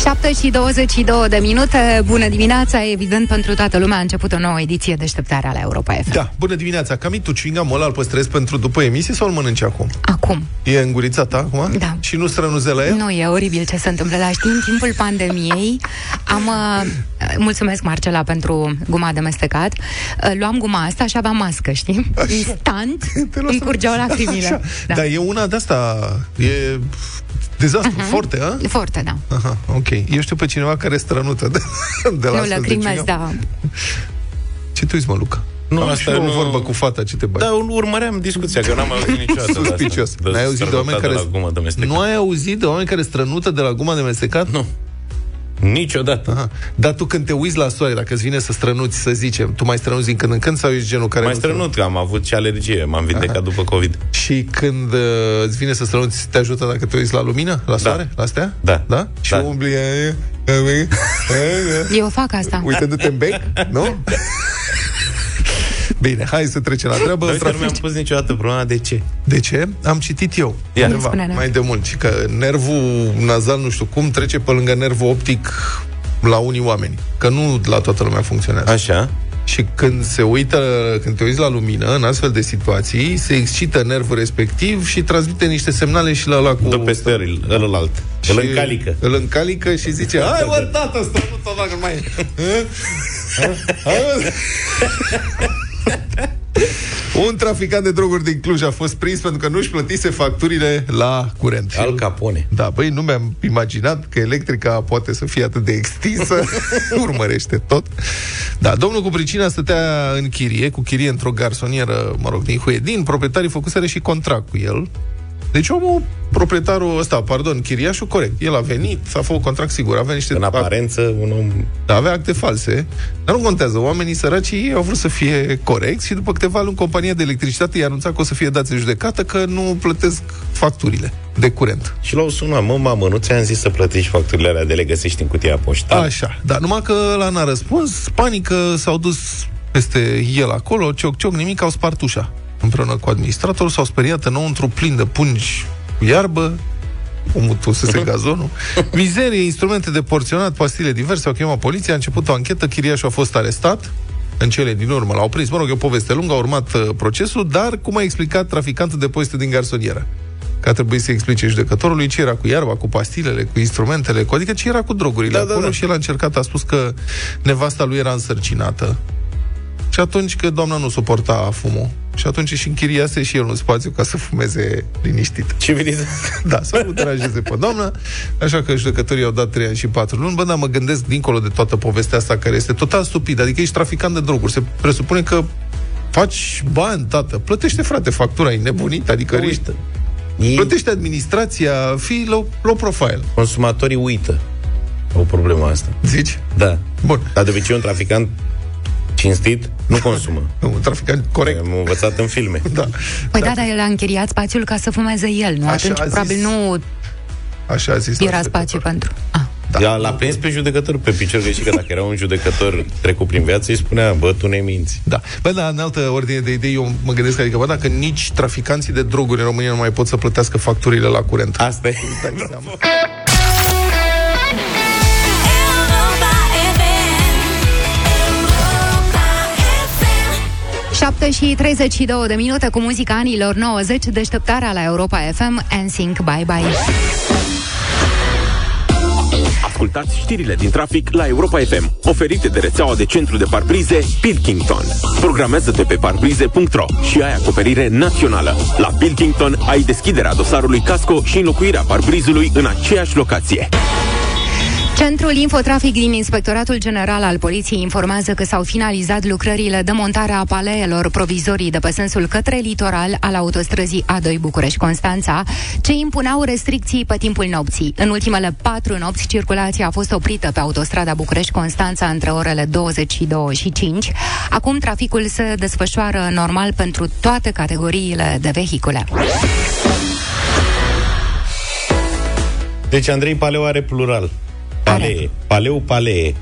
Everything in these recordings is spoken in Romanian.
7 și 22 de minute. Bună dimineața, evident pentru toată lumea a început o nouă ediție deșteptarea la Europa FM. Da, bună dimineața. Cam tu chewing ăla îl păstrezi pentru după emisie sau îl mănânci acum? Acum. E îngurița ta acum? Da. Și nu strănuzelă el? Nu, e oribil ce se întâmplă. La știi, în timpul pandemiei am... Uh, mulțumesc, Marcela, pentru guma de mestecat. Uh, luam guma asta și aveam mască, știi? Așa. Instant Te îmi curgeau lacrimile. Așa. Da. Dar e una de asta, e dezastru, uh-huh. forte, a? Foarte, da. Aha, ok. Eu știu pe cineva care e strănută de, de la Nu, astfel de lacrimez, chewing-gum. da. Ce tu uiți, mă, Luca? Nu, Am asta și eu nu- o vorbă cu fata, ce te bai? Da, urmăream discuția, că n-am auzit niciodată de asta. Suspicios. N-ai auzit de oameni care... De la gumă de mestecat. nu ai auzit de oameni care strănută de la guma de mestecat? Nu. Niciodată. Aha. Dar tu când te uiți la soare, dacă îți vine să strănuți, să zicem, tu mai strănuți din când în când sau ești genul care... Mai nu strănut, că am avut și alergie. M-am vindecat după COVID. Și când uh, îți vine să strănuți, te ajută dacă te uiți la lumină, la soare, la astea? Da. Da? Și Da. umbli... e, e, e, e, Eu fac asta. Uitându-te în bec, nu? Bine, hai să trecem la treabă. Dar uite, nu Trafic- mi-am pus niciodată problema de ce. De ce? Am citit eu. Ia. undeva, Spune-ne. mai de mult. Și că nervul nazal, nu știu cum, trece pe lângă nervul optic la unii oameni. Că nu la toată lumea funcționează. Așa. Și când se uită, când te uiți la lumină, în astfel de situații, se excită nervul respectiv și transmite niște semnale și la ăla cu... Dă peste el, ălălalt. și Îl încalică. Îl încalică și zice, hai mă, tată, stă nu dacă nu mai e. Ha? Hai, mă. Un traficant de droguri din Cluj a fost prins pentru că nu-și plătise facturile la curent. Al Capone. Da, băi, nu mi-am imaginat că electrica poate să fie atât de extinsă. Urmărește tot. Da, domnul cu pricina stătea în chirie, cu chirie într-o garsonieră, mă rog, din Huedin. Proprietarii făcuseră și contract cu el. Deci omul, proprietarul ăsta, pardon, chiriașul, corect. El a venit, a făcut contract sigur, avea niște... În aparență, un om... Da, avea acte false, dar nu contează. Oamenii săraci ei au vrut să fie corecți și după câteva luni compania de electricitate i-a anunțat că o să fie dați în judecată că nu plătesc facturile de curent. Și l-au sunat, mă, mamă, nu ți-am zis să plătești facturile alea de le găsești în cutia poștală? Așa, da, numai că la n-a răspuns, panică, s-au dus peste el acolo, cioc, cioc, nimic, au spart ușa împreună cu administratorul, s-au speriat înăuntru plin de pungi cu iarbă, omul tusese gazonul, mizerie, instrumente de porționat, pastile diverse, au chemat poliția, a început o anchetă, chiriașul a fost arestat, în cele din urmă l-au prins. Mă rog, e o poveste lungă, a urmat uh, procesul, dar, cum a explicat traficantul de pozite din garsonieră, că a trebuit să explice judecătorului ce era cu iarba, cu pastilele, cu instrumentele, cu, adică ce era cu drogurile Da, da, acolo da. și el a încercat, a spus că nevasta lui era însărcinată. Și atunci că doamna nu suporta fumul și atunci și închiriase și el un spațiu ca să fumeze liniștit. Civilizat. Da, să nu deranjeze pe doamnă, așa că judecătorii au dat 3 ani și 4 luni. Bă, dar mă gândesc dincolo de toată povestea asta care este total stupidă, adică ești traficant de droguri, se presupune că faci bani, tată, plătește, frate, factura, e nebunit, adică riște. Ei, Plătește administrația, fii low, low profile, consumatorii uită. O problemă asta. zici? Da. Bun. Dar de obicei un traficant cinstit nu consumă. Un traficant corect. Am învățat în filme. Da. Păi da, dar el a închiriat spațiul ca să fumeze el, nu? Așa Atunci a zis. probabil nu Așa a zis. era la spațiu judecător. pentru... Ah. Da. Da. L-a prins pe judecător pe picior greșit, că dacă era un judecător trecut prin viață, îi spunea, bă, tu ne minți. Da. Bă, dar în altă ordine de idei, eu mă gândesc, adică, bă, dacă nici traficanții de droguri în România nu mai pot să plătească facturile la curent. Asta e. 7 și 32 de minute cu muzica anilor 90, deșteptarea la Europa FM, NSYNC, bye bye. Ascultați știrile din trafic la Europa FM, oferite de rețeaua de centru de parbrize Pilkington. Programează-te pe parbrize.ro și ai acoperire națională. La Pilkington ai deschiderea dosarului casco și înlocuirea parbrizului în aceeași locație. Centrul Infotrafic din Inspectoratul General al Poliției informează că s-au finalizat lucrările de montare a paleelor provizorii de pe sensul către litoral al autostrăzii A2 București-Constanța, ce impuneau restricții pe timpul nopții. În ultimele patru nopți, circulația a fost oprită pe autostrada București-Constanța între orele 22 și 5. Acum traficul se desfășoară normal pentru toate categoriile de vehicule. Deci Andrei Paleu are plural. Palee. Paleu, palee.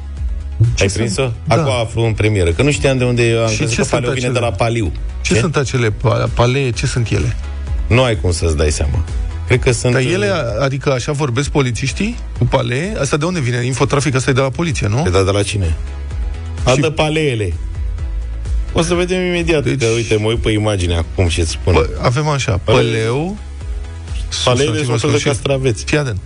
Ai prins-o? Da. Acum aflu în premieră. Că nu știam de unde am Și crezut ce că sunt paleu vine acele? de la paliu. Ce, sunt acele pa- palee? Ce sunt ele? Nu ai cum să-ți dai seama. Cred că sunt... Dar ele, adică așa vorbesc polițiștii cu palee? Asta de unde vine? Infotrafic asta e de la poliție, nu? Pe da, de la cine? Adă paleele. O să vedem imediat. Deci... Deci- Că, uite, mă uit pe imagine acum și îți spun. Bă, avem așa, păleu... Paleele substantiv sunt un fel de masculin. castraveți. Fii atent.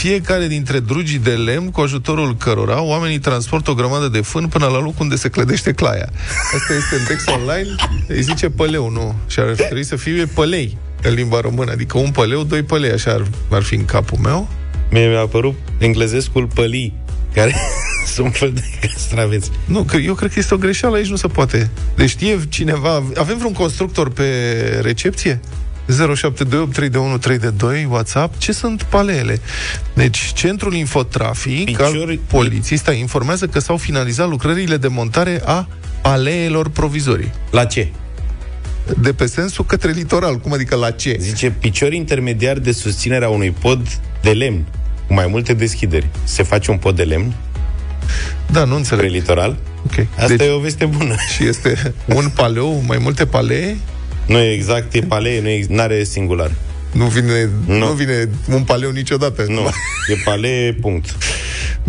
Fiecare dintre drugii de lemn cu ajutorul cărora oamenii transportă o grămadă de fân până la locul unde se clădește claia. Asta este în text online, îi zice păleu, nu? Și ar trebui să fie pălei în limba română, adică un păleu, doi pălei, așa ar, ar fi în capul meu. Mie mi-a apărut englezescul pălii, care sunt un fel de castraveți. Nu, că eu cred că este o greșeală, aici nu se poate. Deci știe cineva, avem vreun constructor pe recepție? 0728 321 WhatsApp, ce sunt paleele? Deci, Centrul Infotrafic Piciori- al poliției stai, informează că s-au finalizat lucrările de montare a paleelor provizorii. La ce? De pe sensul către litoral. Cum adică la ce? Zice, picior intermediar de susținere a unui pod de lemn cu mai multe deschideri. Se face un pod de lemn Da, nu pe înțeleg. litoral? Ok. Asta Deci, e o veste bună. și este un paleu, mai multe palee, Nu e exact, e palee, nu are singular. nu vine, nu. Nu. nu vine un paleu niciodată. Nu, e palee, punct.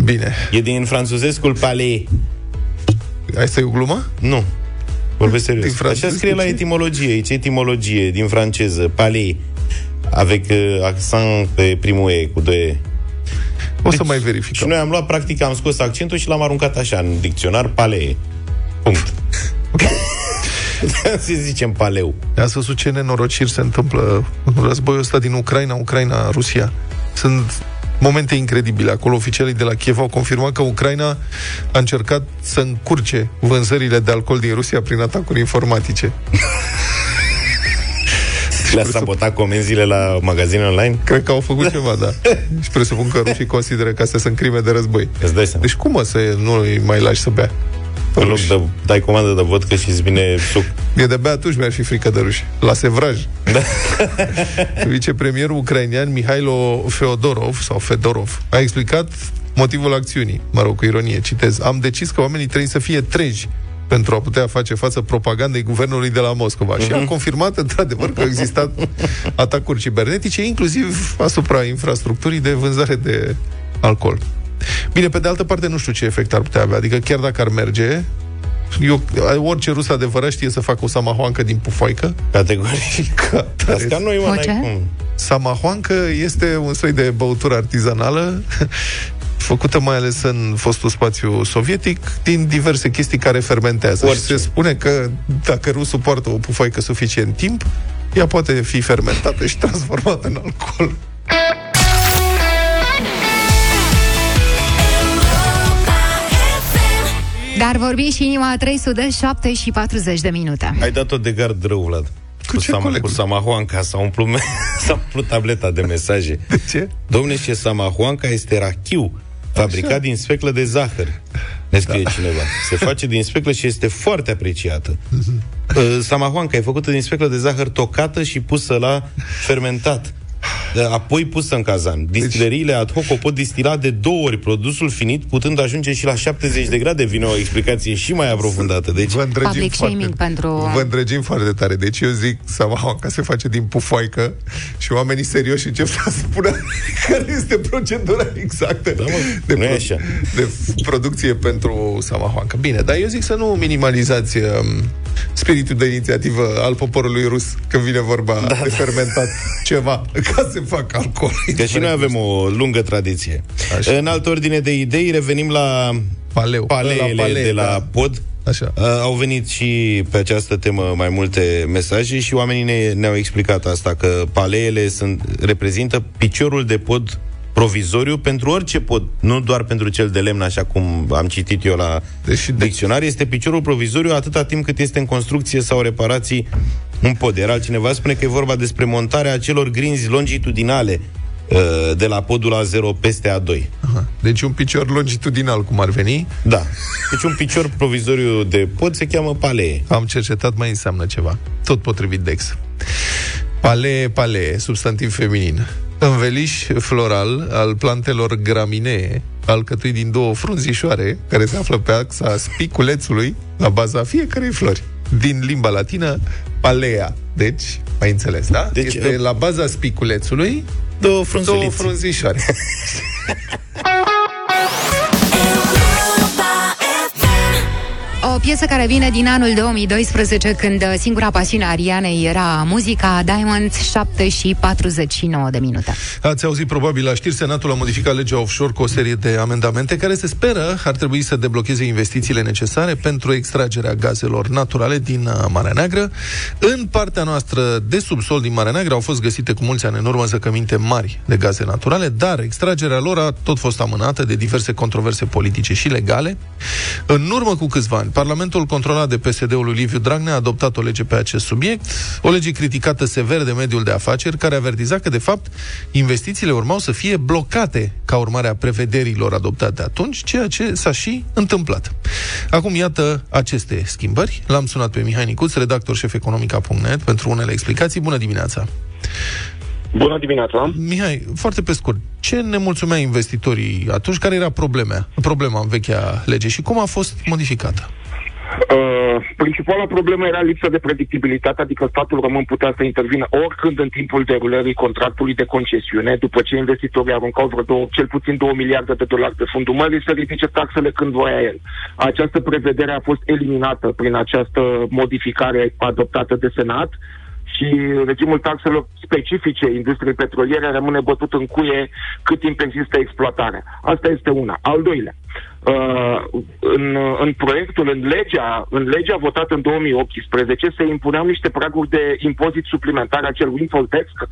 Bine. E din franțuzescul palee. Asta e o glumă? Nu. Vorbesc Din serios. franceză, Așa scrie la ce? etimologie. Aici etimologie din franceză. Palais. Avec uh, accent pe primul E, cu doi E. O să mai Și verificăm. noi am luat, practic, am scos accentul și l-am aruncat așa, în dicționar, palei. Punct. să zicem paleu. Ați văzut ce nenorociri se întâmplă în războiul ăsta din Ucraina, Ucraina-Rusia. Sunt momente incredibile. Acolo oficialii de la Kiev au confirmat că Ucraina a încercat să încurce vânzările de alcool din Rusia prin atacuri informatice. Le-a sabotat comenzile la magazine online? Cred că au făcut ceva, da. Și presupun că rușii consideră că astea sunt crime de război. Îți dai seama. Deci cum mă să nu îi mai lași să bea? În loc de, dai comandă de vodcă și îți vine suc. E de bea atunci mi-ar fi frică de ruși. La sevraj. Da. Vicepremierul ucrainean Mihailo Feodorov sau Fedorov a explicat motivul acțiunii. Mă rog, cu ironie, citez. Am decis că oamenii trebuie să fie treji pentru a putea face față propagandei guvernului de la Moscova. Și a confirmat, într-adevăr, că au existat atacuri cibernetice, inclusiv asupra infrastructurii de vânzare de alcool. Bine, pe de altă parte, nu știu ce efect ar putea avea. Adică chiar dacă ar merge, eu, orice rus adevărat știe să facă o samahoancă din pufoaică. Categoric. Ca tare. Asta nu e O mă, ce? n-ai cum. Samahoancă este un soi de băutură artizanală făcută mai ales în fostul spațiu sovietic din diverse chestii care fermentează. Orice. Și se spune că dacă nu suportă o pufoică suficient timp, ea poate fi fermentată și transformată în alcool. Dar vorbi și inima 307 și 40 de minute. Ai dat-o de gard rău, Vlad. Cu ce, Sama- coleg? cu Samahoanca s-a umplut, me- s-a umplut tableta de mesaje. De ce? Domne, și Samahoanca este rachiu, fabricat Așa. din speclă de zahăr. Ne scrie da. cineva. Se face din speclă și este foarte apreciată. Uh, Samahoanca e făcută din speclă de zahăr tocată și pusă la fermentat. Uh, Apoi pusă în cazan. Distileriile ad hoc o pot distila de două ori produsul finit, putând ajunge și la 70 de grade. Vine o explicație și mai aprofundată. Deci, Vă îndrăgim Public foarte, shaming pentru- Vă îndrăgim foarte tare. Deci eu zic Samahoanca se face din pufoică și oamenii serioși încep să spună care este procedura exactă Da, mă, de, nu e așa. de f- producție pentru Samahoanca. Bine, dar eu zic să nu minimalizați um, spiritul de inițiativă al poporului rus când vine vorba da, de fermentat ceva ca să facă alcool. Că și noi avem o lungă tradiție. Așa. În altă ordine de idei, revenim la Paleu. paleele La palee, de la da. pod. Așa. Uh, au venit și pe această temă mai multe mesaje și oamenii ne, ne-au explicat asta, că paleele sunt, reprezintă piciorul de pod provizoriu pentru orice pod, nu doar pentru cel de lemn, așa cum am citit eu la Deci de- dicționar, este piciorul provizoriu atâta timp cât este în construcție sau reparații un pod. Iar altcineva spune că e vorba despre montarea acelor grinzi longitudinale uh, de la podul A0 peste A2. Aha. Deci un picior longitudinal, cum ar veni. Da. Deci un picior provizoriu de pod se cheamă palee. Am cercetat, mai înseamnă ceva. Tot potrivit Dex. Palee, palee, substantiv feminin. Înveliș floral al plantelor graminee, alcătuit din două frunzișoare, care se află pe axa spiculețului, la baza fiecarei flori. Din limba latină, Palea. Deci, ai înțeles, da? Deci, este uh, la baza spiculețului Două două frunzulițe. frunzișoare. O piesă care vine din anul 2012, când singura pasiune a Arianei era muzica Diamond, 7 și 49 de minute. Ați auzit probabil la știri, Senatul a modificat legea offshore cu o serie de amendamente care se speră ar trebui să deblocheze investițiile necesare pentru extragerea gazelor naturale din uh, Marea Neagră. În partea noastră de subsol din Marea Neagră au fost găsite cu mulți ani în urmă zăcăminte mari de gaze naturale, dar extragerea lor a tot fost amânată de diverse controverse politice și legale. În urmă cu câțiva ani, Parlamentul controlat de PSD-ul lui Liviu Dragnea a adoptat o lege pe acest subiect, o lege criticată sever de mediul de afaceri, care avertiza că, de fapt, investițiile urmau să fie blocate ca urmare a prevederilor adoptate atunci, ceea ce s-a și întâmplat. Acum, iată aceste schimbări. L-am sunat pe Mihai Nicuț, redactor șef economica.net, pentru unele explicații. Bună dimineața! Bună dimineața! Mihai, foarte pe scurt, ce nemulțumea investitorii atunci? Care era problema, problema în vechea lege și cum a fost modificată? Uh, principala problemă era lipsa de predictibilitate, adică statul român putea să intervină oricând în timpul derulării contractului de concesiune, după ce investitorii aruncau vreo două, cel puțin 2 miliarde de dolari pe fundul mării, să ridice taxele când voia el. Această prevedere a fost eliminată prin această modificare adoptată de Senat și regimul taxelor specifice industriei petroliere rămâne bătut în cuie cât timp există exploatarea. Asta este una. Al doilea, uh, în, în proiectul, în legea, în legea votată în 2018 se impuneau niște praguri de impozit suplimentar, acel windfall tax, uh,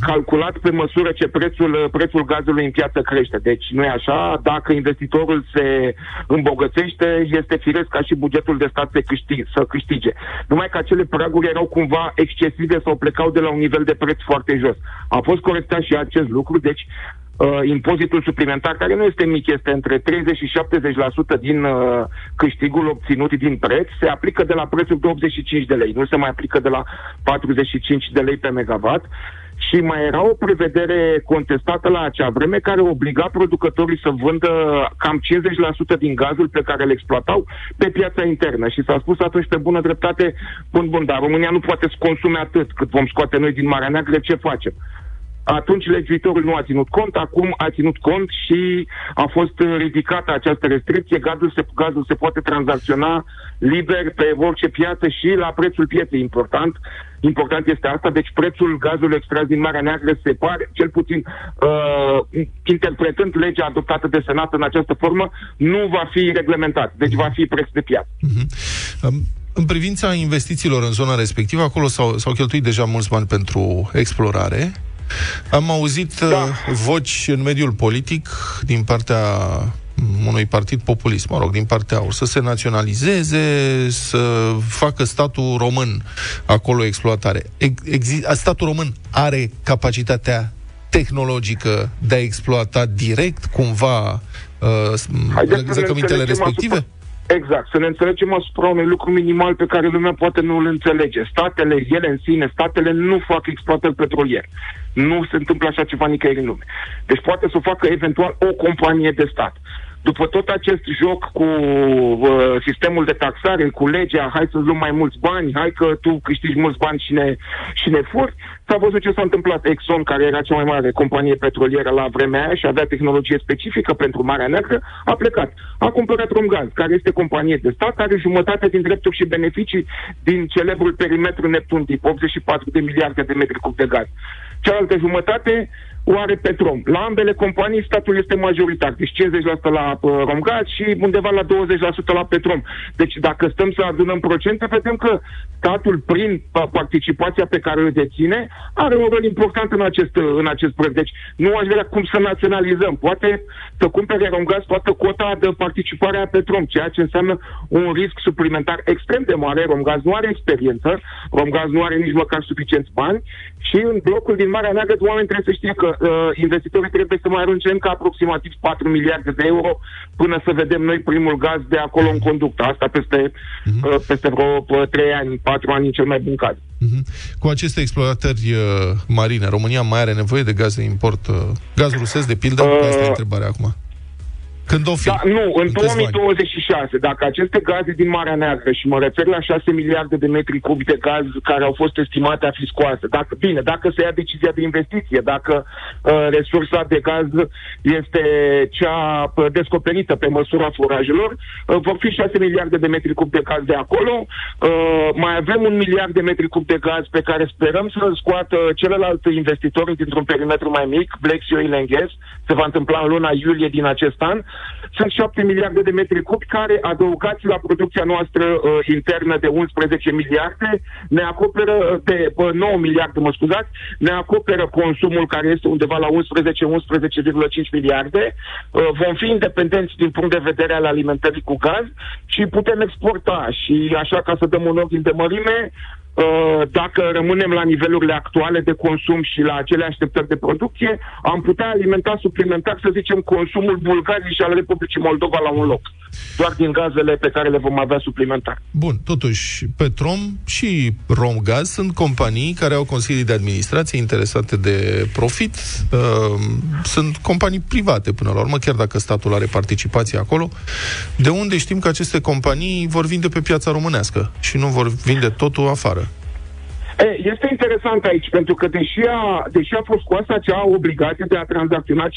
calculat pe măsură ce prețul, uh, prețul gazului în piață crește. Deci nu e așa, dacă investitorul se îmbogățește, este firesc ca și bugetul de stat să câștige. Să câștige. Numai că acele praguri erau cumva excesive sau plecau de la un nivel de preț foarte jos. A fost corectat și acest lucru, deci uh, impozitul suplimentar, care nu este mic, este între 30 și 70% din uh, câștigul obținut din preț, se aplică de la prețul de 85 de lei, nu se mai aplică de la 45 de lei pe megawatt. Și mai era o prevedere contestată la acea vreme care obliga producătorii să vândă cam 50% din gazul pe care îl exploatau pe piața internă. Și s-a spus atunci pe bună dreptate, bun, bun, dar România nu poate să consume atât cât vom scoate noi din Marea Neagră, ce facem? Atunci legiuitorul nu a ținut cont, acum a ținut cont și a fost uh, ridicată această restricție. Gazul se, gazul se poate tranzacționa liber pe orice piață și la prețul pieței. Important, important este asta. Deci prețul gazului extras din Marea Neagră se pare, cel puțin uh, interpretând legea adoptată de Senat în această formă, nu va fi reglementat. Deci va fi preț de piață. Um, În privința investițiilor în zona respectivă, acolo s-au, s-au cheltuit deja mulți bani pentru explorare. Am auzit da. Da. voci în mediul politic din partea unui partid populist, mă rog, din partea AUR, să se naționalizeze, să facă statul român acolo exploatare. Ex- exi- statul român are capacitatea tehnologică de a exploata direct cumva uh, Haideți să ne zăcămintele înțelegem respective? asupra- Exact, să ne înțelegem asupra unui lucru minimal pe care lumea poate nu îl înțelege. Statele, ele în sine, statele nu fac exploatări petroliere. Nu se întâmplă așa ceva nicăieri în lume. Deci poate să o facă eventual o companie de stat. După tot acest joc cu uh, sistemul de taxare, cu legea, hai să-ți luăm mai mulți bani, hai că tu câștigi mulți bani și ne, și ne furți, s-a văzut ce s-a întâmplat. Exxon, care era cea mai mare companie petrolieră la vremea aia și avea tehnologie specifică pentru Marea Neagră, a plecat. A cumpărat Romgaz, care este companie de stat, are jumătate din drepturi și beneficii din celebrul perimetru Neptun tip, 84 de miliarde de metri cub de gaz. Cealaltă jumătate o are Petrom. La ambele companii statul este majoritar, deci 50% la uh, Romgaz și undeva la 20% la Petrom. Deci dacă stăm să adunăm procente, vedem că statul, prin pa- participația pe care o deține, are un rol important în acest, uh, în acest proiect. Deci nu aș vrea cum să naționalizăm. Poate să cumpere Romgaz toată cota de participare a Petrom, ceea ce înseamnă un risc suplimentar extrem de mare. Romgaz nu are experiență, Romgaz nu are nici măcar suficienți bani și în blocul din Marea Neagră oamenii trebuie să știe că uh, investitorii trebuie să mai arunce încă aproximativ 4 miliarde de euro până să vedem noi primul gaz de acolo în conductă. Asta peste, uh, peste vreo uh, 3 ani, 4 ani în cel mai bun caz. Mhm. Cu aceste exploatări uh, marine, România mai are nevoie de gaz de import, uh, gaz rusesc, de pildă? Uh, Asta e întrebarea acum. Când o fi? Da, nu, în câțiva ani. 2026, dacă aceste gaze din Marea Neagră, și mă refer la 6 miliarde de metri cubi de gaz care au fost estimate a fi scoase, dacă, bine, dacă se ia decizia de investiție, dacă uh, resursa de gaz este cea uh, descoperită pe măsura furajelor, uh, vor fi 6 miliarde de metri cubi de gaz de acolo, uh, mai avem un miliard de metri cubi de gaz pe care sperăm să-l scoată celălalt investitor dintr-un perimetru mai mic, Black Sea Oil and Gas, se va întâmpla în luna iulie din acest an. Sunt 7 miliarde de metri cubi care, adăugați la producția noastră uh, internă de 11 miliarde, ne acoperă, uh, de uh, 9 miliarde, mă scuzați, ne acoperă consumul care este undeva la 11-11,5 miliarde. Uh, vom fi independenți din punct de vedere al alimentării cu gaz și putem exporta. Și așa, ca să dăm un ordin de mărime, Uh, dacă rămânem la nivelurile actuale de consum și la acele așteptări de producție, am putea alimenta suplimentar, să zicem, consumul Bulgariei și al Republicii Moldova la un loc. Doar din gazele pe care le vom avea suplimentar. Bun, totuși, Petrom și Romgaz sunt companii care au consilii de administrație interesate de profit. Uh, sunt companii private până la urmă, chiar dacă statul are participație acolo. De unde știm că aceste companii vor vinde pe piața românească și nu vor vinde totul afară? E, este interesant aici, pentru că deși a, deși a fost scoasă acea obligație de a tranzacționa 50%,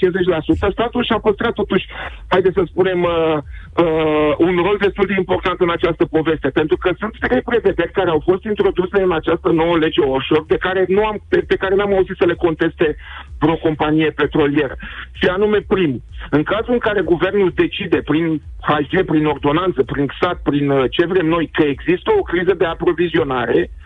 statul și-a păstrat totuși, haideți să spunem, uh, uh, un rol destul de important în această poveste, pentru că sunt trei prevederi care au fost introduse în această nouă lege offshore, de care nu am, pe, pe care n-am auzit să le conteste vreo companie petrolieră. Și anume, primul, în cazul în care guvernul decide prin HG, prin ordonanță, prin XAT, prin uh, ce vrem noi, că există o criză de aprovizionare, uh,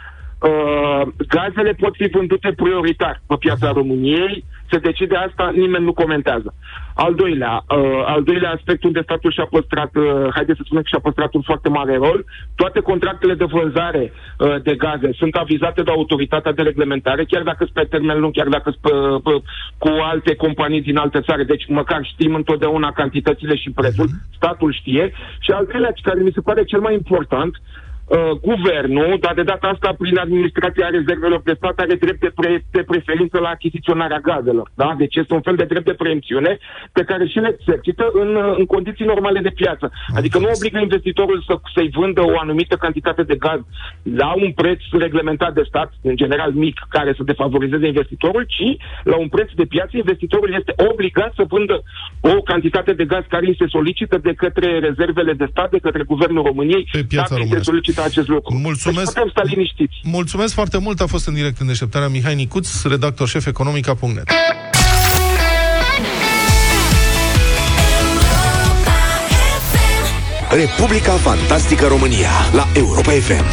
gazele pot fi vândute prioritar pe piața României, se decide asta, nimeni nu comentează. Al doilea, uh, al doilea aspect unde statul și-a păstrat, uh, haideți să spunem că și-a păstrat un foarte mare rol, toate contractele de vânzare uh, de gaze sunt avizate de autoritatea de reglementare, chiar dacă sunt pe termen lung, chiar dacă sunt pe- pe- cu alte companii din alte țări, deci măcar știm întotdeauna cantitățile și prețul, statul știe. Și al treilea, care mi se pare cel mai important, uh, guvernul, dar de data asta prin administrația rezervelor de stat are drept de, pre, de preferință la achiziționarea gazelor. Da? Deci este un fel de drept de preemțiune pe care și le exercită în, uh, în condiții normale de piață. Adică nu obligă investitorul să, să-i vândă o anumită cantitate de gaz la un preț reglementat de stat, în general mic, care să defavorizeze investitorul, ci la un preț de piață investitorul este obligat să vândă o cantitate de gaz care îi se solicită de către rezervele de stat, de către Guvernul României, Pe piața dacă îi se românească. Solicită acest lucru. Mulțumesc. Deci putem sta liniștiți. Mulțumesc foarte mult, a fost în direct în deșteptarea Mihai Nicuț, redactor șef economica.net. Republica Fantastică România la Europa FM.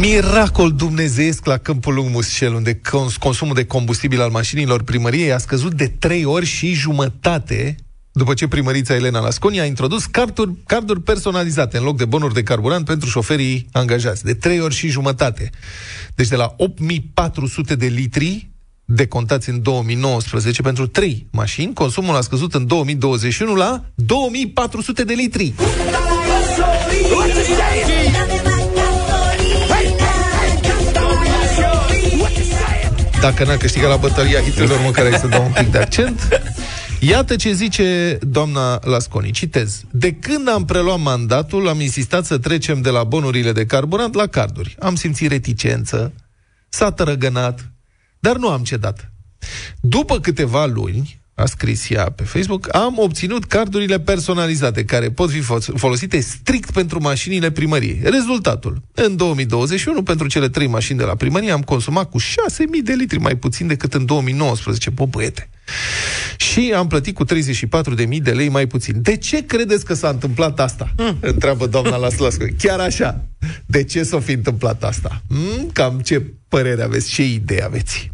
Miracol dumnezeiesc la Câmpul Lung Muscel, unde cons- consumul de combustibil al mașinilor primăriei a scăzut de trei ori și jumătate după ce primărița Elena Lasconi a introdus carduri, carduri personalizate în loc de bonuri de carburant pentru șoferii angajați. De trei ori și jumătate. Deci de la 8400 de litri decontați în 2019 pentru 3 mașini, consumul a scăzut în 2021 la 2400 de litri. Dacă n-a câștigat la bătălia hiturilor, măcar ai să dau un pic de accent. Iată ce zice doamna Lasconi. Citez. De când am preluat mandatul, am insistat să trecem de la bonurile de carburant la carduri. Am simțit reticență, s-a tărăgănat, dar nu am cedat. După câteva luni, a scris ea pe Facebook, am obținut cardurile personalizate, care pot fi fo- folosite strict pentru mașinile primăriei. Rezultatul, în 2021, pentru cele trei mașini de la primărie, am consumat cu 6.000 de litri mai puțin decât în 2019, bă, băiete. Și am plătit cu 34.000 de lei mai puțin. De ce credeți că s-a întâmplat asta? Mm. Întreabă doamna Laslascu. Chiar așa. De ce s-a fi întâmplat asta? Mm? Cam ce părere aveți, ce idee aveți?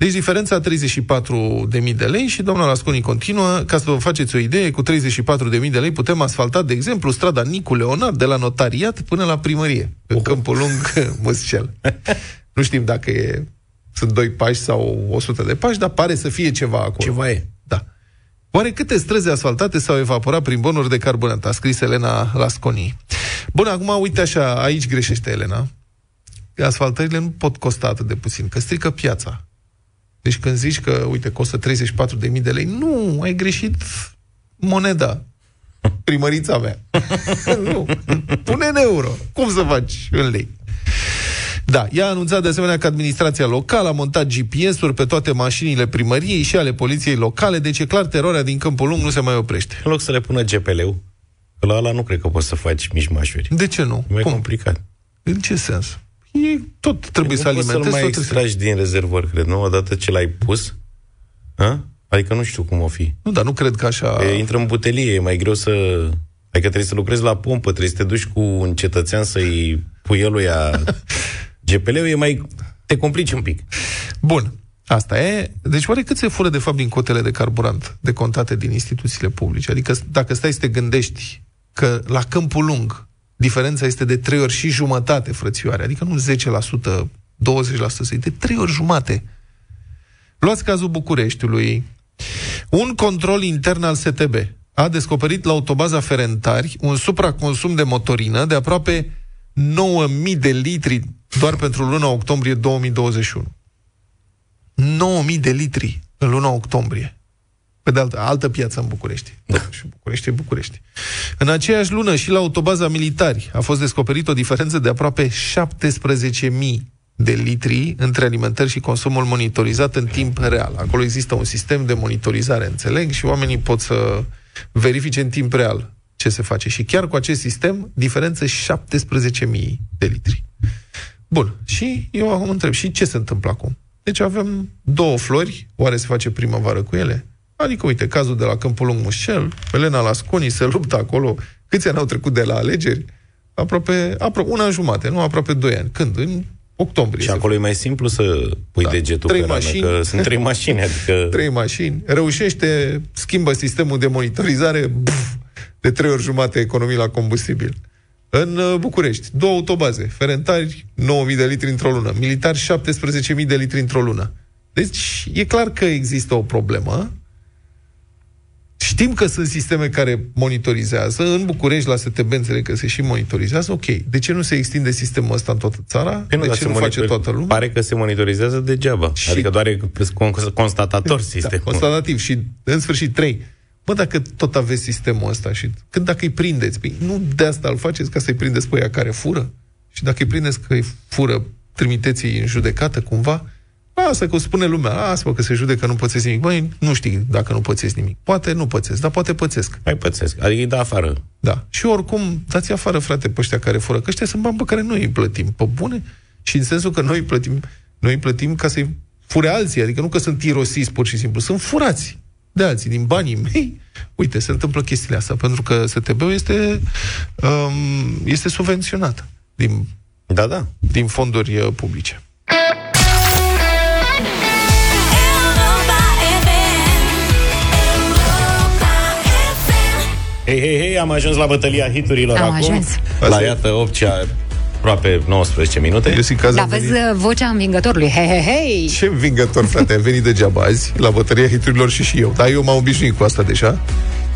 Deci diferența 34.000 de lei și doamna Lasconi continuă, ca să vă faceți o idee, cu 34.000 de lei putem asfalta, de exemplu, strada Nicu Leonard de la notariat până la primărie, în Câmpul Lung, Măscel. nu știm dacă e, sunt 2 pași sau 100 de pași, dar pare să fie ceva acolo. Ceva e. Da. Oare câte străzi asfaltate s-au evaporat prin bonuri de carburant? A scris Elena Lasconi. Bun, acum uite așa, aici greșește Elena. Asfaltările nu pot costa atât de puțin, că strică piața. Deci când zici că, uite, costă 34.000 de lei, nu, ai greșit moneda. Primărița mea. nu. Pune în euro. Cum să faci în lei? Da, ea a anunțat de asemenea că administrația locală a montat GPS-uri pe toate mașinile primăriei și ale poliției locale, deci e clar, teroarea din Câmpul Lung nu se mai oprește. În loc să le pună GPL-ul, că la ăla nu cred că poți să faci mișmașuri. De ce nu? E mai Cum? complicat. În ce sens? E, tot trebuie să nu poți alimentezi, să-l mai tot trebuie să... extragi din rezervor, cred, nu? Odată ce l-ai pus, ha? Adică nu știu cum o fi. Nu, dar nu cred că așa... E, intră în butelie, e mai greu să... Adică trebuie să lucrezi la pompă, trebuie să te duci cu un cetățean să-i pui eluia GPL-ul, e mai... te complici un pic. Bun. Asta e. Deci oare cât se fură de fapt din cotele de carburant decontate din instituțiile publice? Adică dacă stai să te gândești că la câmpul lung diferența este de trei ori și jumătate, frățioare, adică nu 10%, 20%, să de trei ori jumate. Luați cazul Bucureștiului. Un control intern al STB a descoperit la autobaza Ferentari un supraconsum de motorină de aproape 9.000 de litri doar pentru luna octombrie 2021. 9.000 de litri în luna octombrie. Pe de altă, altă piață în București. Da. Și București e București. În aceeași lună și la autobaza militari a fost descoperit o diferență de aproape 17.000 de litri între alimentări și consumul monitorizat în timp real. Acolo există un sistem de monitorizare, înțeleg, și oamenii pot să verifice în timp real ce se face. Și chiar cu acest sistem, diferență 17.000 de litri. Bun. Și eu acum întreb, și ce se întâmplă acum? Deci avem două flori, oare se face primăvară cu ele? Adică, uite, cazul de la Câmpul Lung Mușel, Elena Lasconi se luptă acolo. Câți ani au trecut de la alegeri? Aproape, apro- una jumate, nu? Aproape doi ani. Când? În octombrie. Și se acolo e mai simplu să pui Da. degetul Trei pe rană, mașini. că sunt trei mașini, adică... trei mașini, reușește, schimbă sistemul de monitorizare, buf, de trei ori jumate economii la combustibil. În uh, București, două autobaze, ferentari, 9.000 de litri într-o lună, militari, 17.000 de litri într-o lună. Deci, e clar că există o problemă. Știm că sunt sisteme care monitorizează. În București, la STB, înțeleg că se și monitorizează. Ok. De ce nu se extinde sistemul ăsta în toată țara? Păi de dar ce se nu face monitor- toată lumea? Pare că se monitorizează degeaba. Și- Adică doar e con- constatator sistemul. Da, constatativ. Și, în sfârșit, trei. Bă, dacă tot aveți sistemul ăsta și când dacă îi prindeți, păi nu de asta îl faceți ca să-i prindeți pe aia care fură? Și dacă îi prindeți că îi fură, trimiteți-i în judecată cumva? Asta că o spune lumea, asta că se judecă, nu pățesc nimic. Băi, nu știi dacă nu pățesc nimic. Poate nu pățesc, dar poate pățesc. Mai pățesc. Adică îi dă afară. Da. Și oricum, dați afară, frate, pe ăștia care fură, că ăștia sunt bani pe care noi îi plătim. Pe bune? Și în sensul că noi îi plătim, noi îi plătim ca să-i fure alții, adică nu că sunt irosiți pur și simplu, sunt furați de alții, din banii mei. Uite, se întâmplă chestiile astea, pentru că STB-ul este, um, este subvenționat din, Da, da. din fonduri uh, publice. Hei, hei, hei, am ajuns la bătălia hiturilor Am acum. ajuns. La Asta e. iată 8 cea aproape 19 minute. Eu simt că azi Da, am vezi venit- uh, vocea învingătorului. Hei, hei, hei! Ce învingător, frate, am venit degeaba azi la bătăria hiturilor și și eu. Dar eu m-am obișnuit cu asta deja.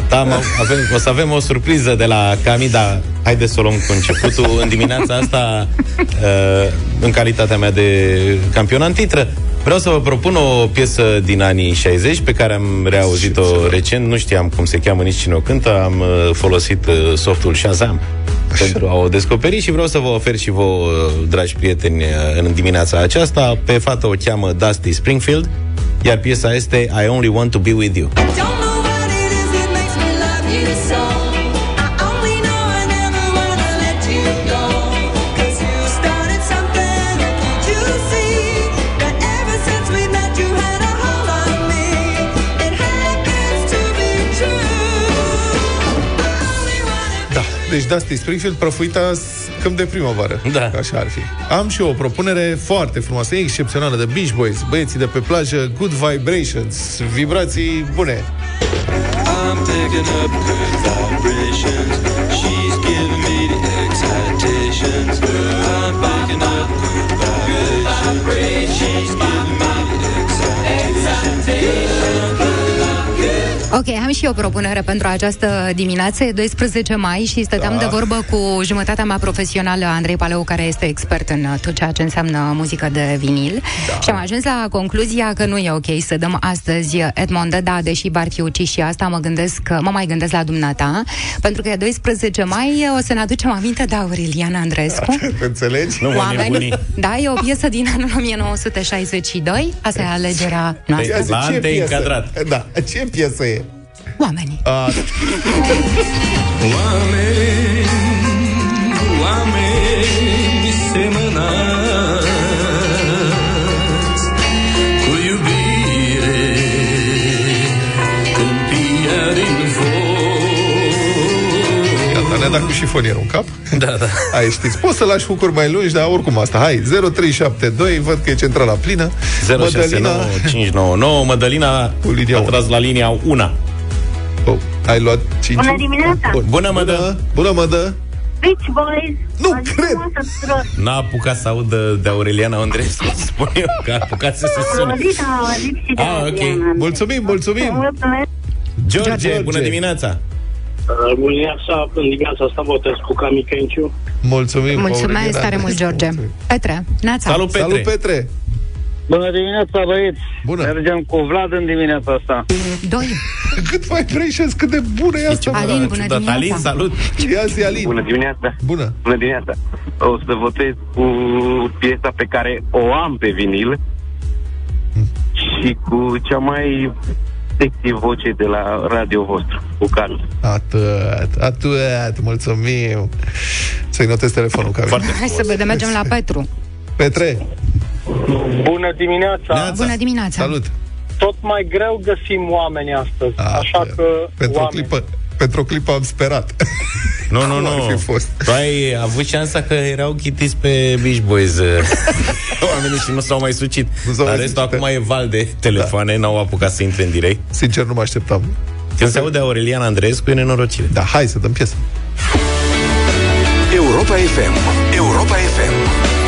Da, am, avem, o să avem o surpriză de la Cami, dar haideți să o luăm cu începutul. În dimineața asta, uh, în calitatea mea de campion în titră, vreau să vă propun o piesă din anii 60 pe care am reauzit-o recent. Nu știam cum se cheamă nici cine o cântă. Am uh, folosit uh, softul Shazam pentru a o descoperi și vreau să vă ofer și vouă, uh, dragi prieteni, uh, în dimineața aceasta. Pe fată o cheamă Dusty Springfield, iar piesa este I Only Want to Be With You. Don't deci Dusty Springfield prăfuita câmp de primăvară. Da. Așa ar fi. Am și eu o propunere foarte frumoasă, excepțională de Beach Boys, băieții de pe plajă, Good Vibrations, vibrații bune. I'm picking up good vibrations. She's giving me the excitations. I'm picking up good vibrations. She's giving me the excitations. Ok, am și eu o propunere pentru această dimineață. E 12 mai și stăteam Da. de vorbă cu jumătatea mea profesională, Andrei Paleu, care este expert în uh, tot ceea ce înseamnă muzică de vinil. Da. Și am ajuns la concluzia că nu e ok să dăm astăzi Edmond da, deși Bartiuci și asta mă gândesc, mă mai gândesc la dumneata, pentru că e 12 mai, o să ne aducem aminte de Aurelian Andrescu. Înțelegi? Nu mă nebuni. Da, e o piesă din anul 1962. Asta e alegerea noastră. Ia zi, La ce ante piesă? încadrat. Da, ce piesă e? Oamenii. A, Oameni, oameni semănați cu iubire câmpia din foc. gata, ne-a dat cu șifonierul în cap. Da, da. Hai, știți, poți să lași hucuri mai lungi, dar oricum asta. Hai, 0372, văd că e centrala plină. 069 599 Mădălina Cu linia a unu. tras la linia 1. Oh, ai luat 5 Bună dimineața! Bun. Bună, Mădă. Bună, bună, Mădă! Beach Boys! Nu Vă zic cred. frumos tuturor. N-a apucat să audă de Aureliana Andreescu Spun eu că a apucat să se Am sune auzit, am auzit și de Ah, ok. Adriana. Mulțumim, mulțumim! Mulțumesc! George, George. bună dimineața Bună dimineața, în dimineața asta votez cu Cami Kenciu. Mulțumim, Mulțumesc Aureliana. tare mult, George. Petre, Neața. Salut, Petre Salut, Petre! Bună dimineața, băieți! Bună! Mergem cu Vlad în dimineața asta. Doi. Cât mai preșez, cât de bună e asta, Alin, mă. bună Ciudat. dimineața. Alin, salut Ia zi, Alin! Bună dimineața! Bună! Bună dimineața! O să votez cu piesa pe care o am pe vinil și cu cea mai sexy voce de la radio vostru, cu Carl. Atât, atât, mulțumim! Să-i notez telefonul, Cami. Foarte Hai să vedem, mergem la Petru. Petre, Bună dimineața! Neața. Bună dimineața. salut! Tot mai greu găsim oameni astăzi, A, așa că pentru o, oameni. clipă, pentru o clipă am sperat. Nu, nu, Cum ar nu fi fost? Tu ai avut șansa că erau chitiți pe Beach Boys uh, Oamenii și nu s-au mai sucit Nu s-au Dar mai restul sucit, acum e val de telefoane N-au apucat să intre în direct Sincer, nu mă așteptam. Când se aude Aureliana Andreescu e nenorocire Da, hai să dăm piesă. Europa FM. Europa FM.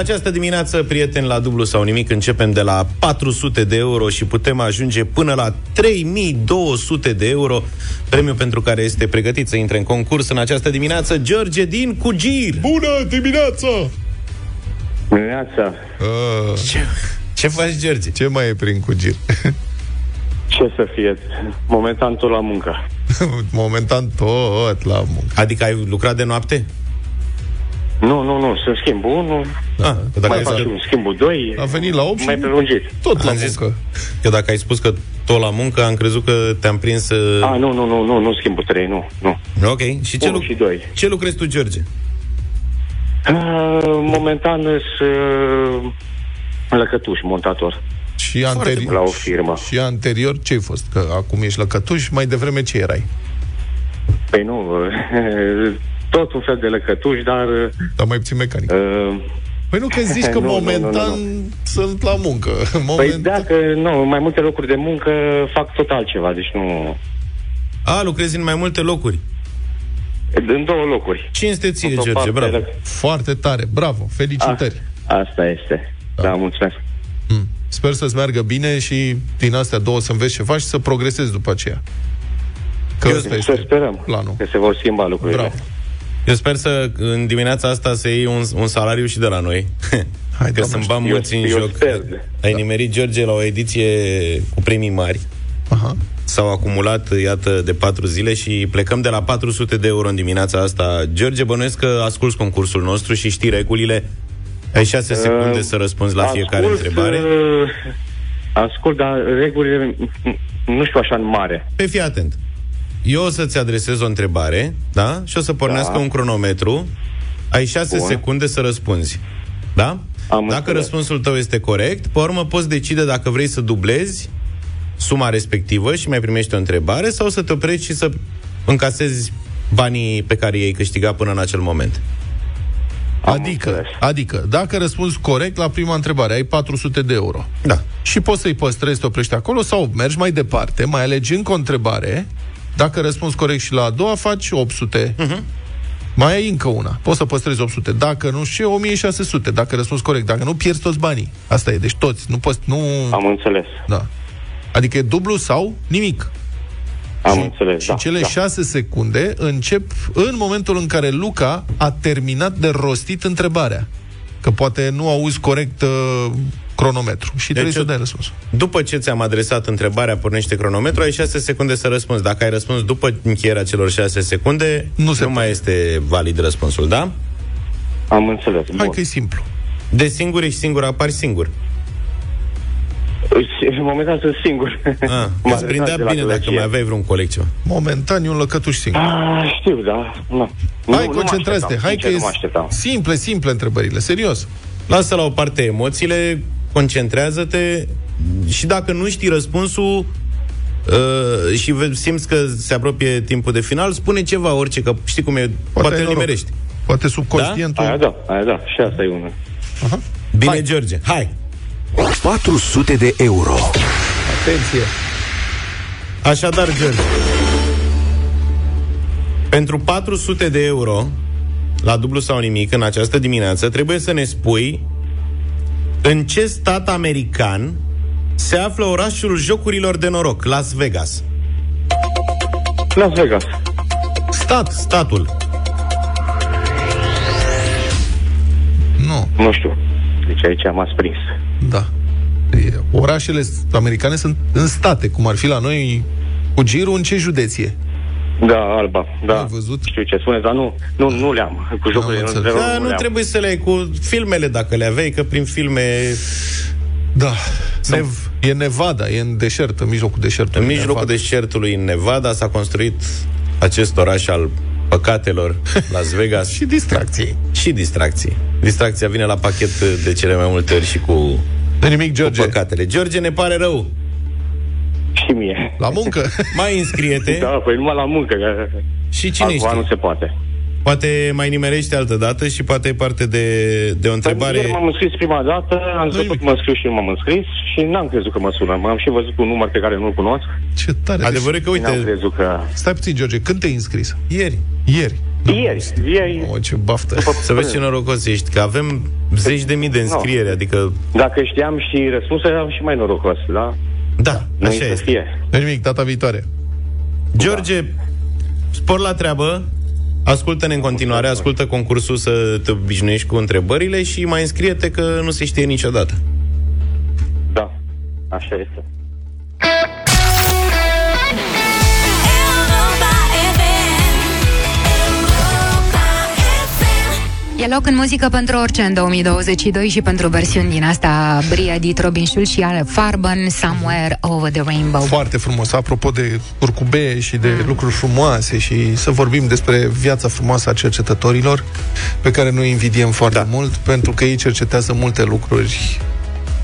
Această dimineață, prieteni, la dublu sau nimic, începem de la 400 de euro și putem ajunge până la 3200 de euro, premiu pentru care este pregătit să intre în concurs în această dimineață George din Cugir. Bună dimineața! Dimineața. Uh, Ce, ce faci, George? ce mai e prin cugir? Ce să fie? Momentan tot la muncă. Momentan tot la muncă. Adică ai lucrat de noapte? Nu, nu, nu, sunt schimb unul, Ah, că dacă mai ai fac zis și că, un schimbul doi, A venit la 8 mai și prelungit. tot la Am zis muncă. că dacă ai spus că tot la muncă, am crezut că te-am prins... Uh... A, nu, nu, nu, nu, nu schimbul trei, nu, nu. Ok. Și ce, Unu luc- și doi. ce lucrezi tu, George? Uh, momentan sunt uh, lăcătuș, montator, Și, anteri- la o firmă. și anterior ce ai fost? Că acum ești la cătuș, mai devreme ce erai? Păi nu, uh, tot un fel de lăcătuș, dar... Dar mai puțin mecanic. Uh, Păi nu că zici că Nu, nu, nu, momentan nu, sunt la muncă. păi Moment... dacă, nu, mai multe locuri de muncă fac tot altceva, deci nu... A, lucrezi în mai multe locuri. În două locuri. Cinste ție, Într-o George, parte bravo. lă- Foarte tare, bravo, felicitări. A, asta este. Da, da mulțumesc. Mm. Sper să-ți meargă bine și din astea două să înveți ce faci și să progresezi după aceea. Că Eu ăsta Să este sperăm planul. că se vor schimba lucrurile. Bravo. Eu sper să în dimineața asta să iei un, un salariu și de la noi. Hai, că Doamne, sunt bani eu- mulți în eu joc. sper. Ai nimerit, George, la o ediție cu premii mari. Aha. S-au acumulat, iată, de patru zile și plecăm de la 400 de euro în dimineața asta. George, bănuiesc că asculți concursul nostru și știi regulile. Ai șase secunde să răspunzi la fiecare ascult, întrebare. uh, Ascult, dar regulile mm, nu știu așa în mare. Pe fii atent. Eu o să-ți adresez o întrebare, da? Și o să pornească Da. un cronometru. Ai șase Bun. secunde să răspunzi. Da? Am dacă înțeles. răspunsul tău este corect, pe urmă poți decide dacă vrei să dublezi suma respectivă și mai primești o întrebare sau să te oprești și să încasezi banii pe care i-ai câștigat până în acel moment. Am Adică, înțeles. adică, dacă răspunzi corect la prima întrebare, ai 400 de euro. Da. Și poți să-i păstrezi, te oprești acolo sau mergi mai departe, mai alegi încă o întrebare. Dacă răspunzi corect și la a doua, faci 800. Mhm. Uh-huh. Mai ai încă una. Poți să păstrezi 800. Dacă nu știu, 1600. Dacă răspunzi corect. Dacă nu, pierzi toți banii. Asta e. Deci toți. Nu poți... Nu... Am înțeles. Da. Adică e dublu sau nimic. Am și, înțeles, și da. cele da. șase secunde încep în momentul în care Luca a terminat de rostit întrebarea. Că poate nu auzi corect uh, cronometru și trebuie Deci să eu- dai răspunsul. După ce ți-am adresat întrebarea, pornește cronometru, ai 6 secunde să răspunzi. Dacă ai răspuns după încheierea celor 6 secunde, Nu nu, se nu mai este valid răspunsul, da? Am înțeles. Hai Bun. că e simplu. De singur ești singur, apari singur. În momentan sunt singur. Ah, M-a îți prindea adresat de la bine dacă gălăgie. mai aveai vreun coleg ceva. Momentan e un lăcătuș singur. Ah, știu, da. Nu. Hai, nu, concentrează-te. Nu mă Hai că așteptam, e nu mă așteptam. simple, simple întrebările. Serios. Lasă la o parte emoțiile, concentrează-te și dacă nu știi răspunsul uh, și ve- simți că se apropie timpul de final, spune ceva, orice, că știi cum e, poate, ai îl noroc. nimerești. Poate subconștientul... Aia da, aia da. Și asta e una. Bine, Hai. George, hai! 400 de euro. Atenție. Așadar, George, pentru 400 de euro, la dublu sau nimic, în această dimineață, trebuie să ne spui În ce stat american se află orașul jocurilor de noroc, Las Vegas? Las Vegas. Stat, statul. Nu, Nu știu. Deci aici m-ați prins. da. E, Orașele americane sunt în state, cum ar fi la noi cu girul, în ce județ e? Da, Alba, da. Ai văzut? Știu ce spuneți, dar nu, nu, nu le-am. Cu jocurile înțeles. nu, Da, nu nu le-am. trebuie să le ai cu filmele dacă le aveai, că prin filme Da. Nev, e Nevada, e în deșert, în mijlocul deșertului. În mijlocul Nevada. deșertului în Nevada s-a construit acest oraș al păcatelor, Las Vegas Și distracții. și distracții. Distracția vine la pachet de cele mai multe ori și cu, De nimic, cu George. păcatele. George, ne pare rău. Și mie. La muncă. Mai înscrie-te Da, păi numai la muncă, că și cine altceva nu știe. se poate. Poate mai nimerește altă dată și poate e parte de, de o Păi, întrebare. ieri m-am înscris prima dată, am zis nimic. că mă înscriu și nu m-am înscris și n-am crezut că mă sună. M-am și văzut cu un număr pe care nu-l cunosc Ce tare. Adevărul e că, și n-am uite, crezut că... Stai puțin, George, când te-ai înscris? ieri, Ieri. Ieri, ieri, O, ce baftă. să vezi ce norocos ești, că avem zeci de mii de înscrieri, adică, dacă știam și răspunsul, eram și mai norocos, da? Da, Nu așa să este. fie. De nimic, data viitoare. George, spor la treabă, ascultă-ne în continuare, ascultă concursul să te obișnuiești cu întrebările și mai înscrie-te că nu se știe niciodată. Da, așa este. E loc în muzică pentru orice în 2022 și pentru versiuni din asta Bria Dit, Robin Schulz și ale Farben, Somewhere Over the Rainbow. Foarte frumos. Apropo de curcubee și de lucruri frumoase și să vorbim despre viața frumoasă a cercetătorilor, pe care noi invidiem foarte da. mult, pentru că ei cercetează multe lucruri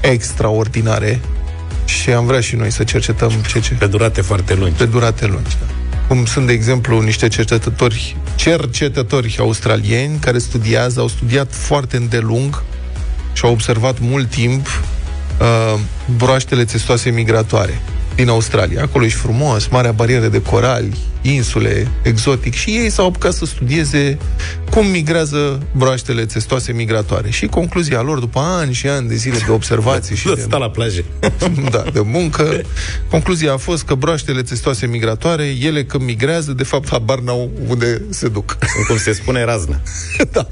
extraordinare și am vrea și noi să cercetăm ce, ce Pe durate foarte lungi. pe durate lungi. Da. Cum sunt, de exemplu, niște cercetători, cercetători australieni care studiază, au studiat foarte îndelung și au observat mult timp uh, broaștele testoase migratoare din Australia. Acolo e frumos, marea barieră de corali, insule, exotic și ei s-au apucat să studieze cum migrează broaștele testoase migratoare. Și concluzia lor, după ani și ani de zile de observații și de Sta la plajă. da, de muncă. Concluzia a fost că broaștele testoase migratoare, ele când migrează, de fapt, habar n-au unde se duc. Cum se spune razna. da.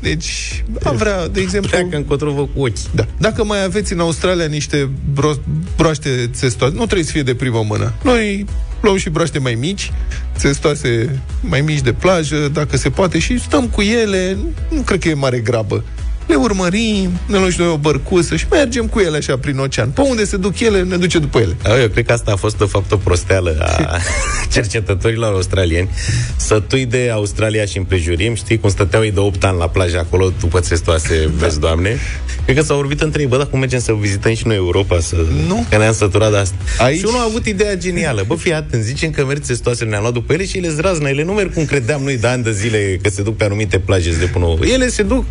Deci, am vrea, de exemplu... Pleacă încotro vă cu ochi. Da. Dacă mai aveți în Australia niște bro- broaște testoase, nu trebuie să fie de primă mână. Noi luăm și broaște mai mici, testoase mai mici de plajă, dacă se poate, și stăm cu ele, nu cred că e mare grabă. Le urmărim, ne luăm și noi o bărcuță și mergem cu ele așa prin ocean. Pe unde se duc ele, ne duce după ele. Da, Eu cred că asta a fost, de fapt, o prosteală a cercetătorilor australieni. Sătui de Australia și împrejurim, știi cum stăteau ei de 8 ani la plajă acolo după țestoase, da. vezi, doamne. Cred că s-au vorbit între ei, bă, dar cum mergem să vizităm și noi Europa, să... Nu. Că ne-am săturat de asta. Aici- Și unul a avut ideea genială. Bă, fii atent, zicem că merg țestoase, ne-am luat după ele și ele zraznă. Ele nu merg cum credeam noi de ani de zile că se duc pe anumite plaje să depună ouă. Ele se duc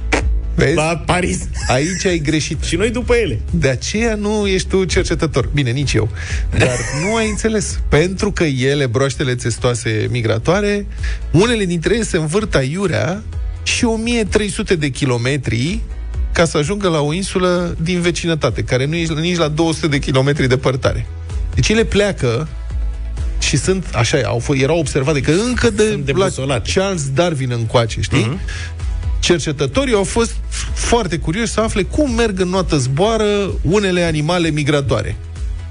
Vezi? la Paris Aici ai greșit. și noi după ele. De aceea nu ești tu cercetător. Bine, nici eu. Dar nu ai înțeles. Pentru că ele, broaștele testoase migratoare, unele dintre ele se învârt aiurea și 1300 de kilometri ca să ajungă la o insulă din vecinătate, care nu e nici la 200 de kilometri departare. Deci ele pleacă și sunt, așa, au fost, erau observate că încă de, Sunt la debusolate. Charles Darwin încoace, știi? Cercetătorii au fost foarte curioși să afle cum merg în noată zboară unele animale migratoare,